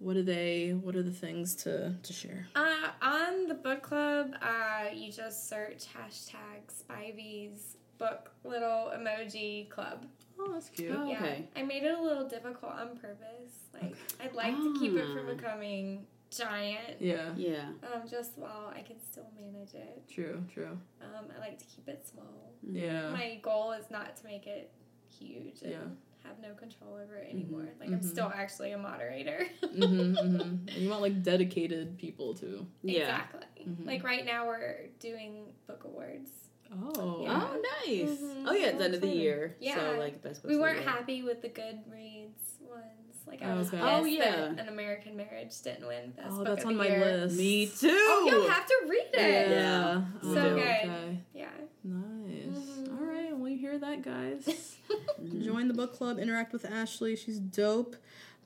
What are they what are the things to to share? Uh, on the book club, uh, you just search hashtag Spivey's book little emoji club. Oh, that's cute. Oh. Yeah, Okay. I made it a little difficult on purpose. Like I'd like to keep it from Ah. becoming giant. Yeah. Yeah. Um, just while I can still manage it. True, true. Um, I like to keep it small. Yeah. My goal is not to make it huge and Yeah. Have no control over it anymore. Like I'm still actually a moderator. hmm hmm And you want like dedicated people too. Yeah. Exactly. Like right now we're doing book awards. Oh. Yeah. Oh, nice. Mhm. Oh yeah, it's So end of the excited. year. Yeah. So like best. books We weren't happy with the Goodreads ones. Like I was Okay. pissed Oh, yeah. that An American Marriage didn't win Best Oh, Book that's of on the my Year. list. Me too. Oh, you'll have to read it. Yeah. So Oh, good. Okay. Yeah. Nice. All right. Well, you hear that, guys. Join the book club. Interact with Ashley. She's dope.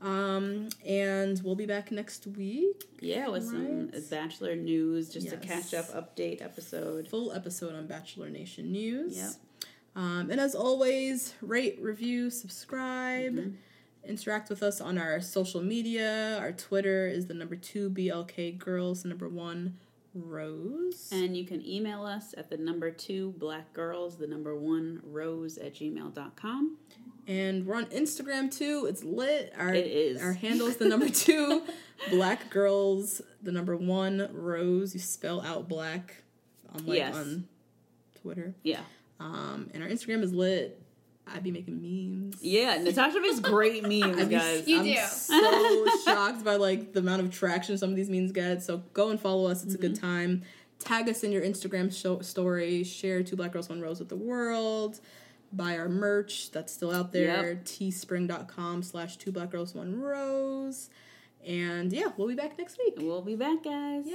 Um, and we'll be back next week. Yeah, with some Right. Bachelor news, just a catch up update episode. Full episode on Bachelor Nation News. Yep. Um, and as always, rate, review, subscribe. Mm-hmm. Interact with us on our social media. Our Twitter is the number two BLK Girls, the number one Rose. And you can email us at the number two black girls, the number one rose at gmail.com. And we're on Instagram too. It's lit. Our, It is. Our handle is the number two, Black Girls, the number one, Rose. You spell out black on like Yes. on Twitter. Yeah. Um, and our Instagram is lit. I'd be making memes. Yeah, Natasha makes great memes, I be- guys. You I'm do. so shocked by like the amount of traction some of these memes get. So go and follow us. It's a good time. Tag us in your Instagram show, story. Share two black girls one rose with the world. Buy our merch that's still out there. Yep. Teespring.com slash two black girls one rose. And yeah, we'll be back next week. We'll be back, guys. Yay!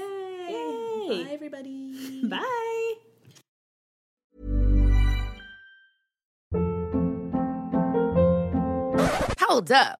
Yay. Bye everybody. Bye. Hold up.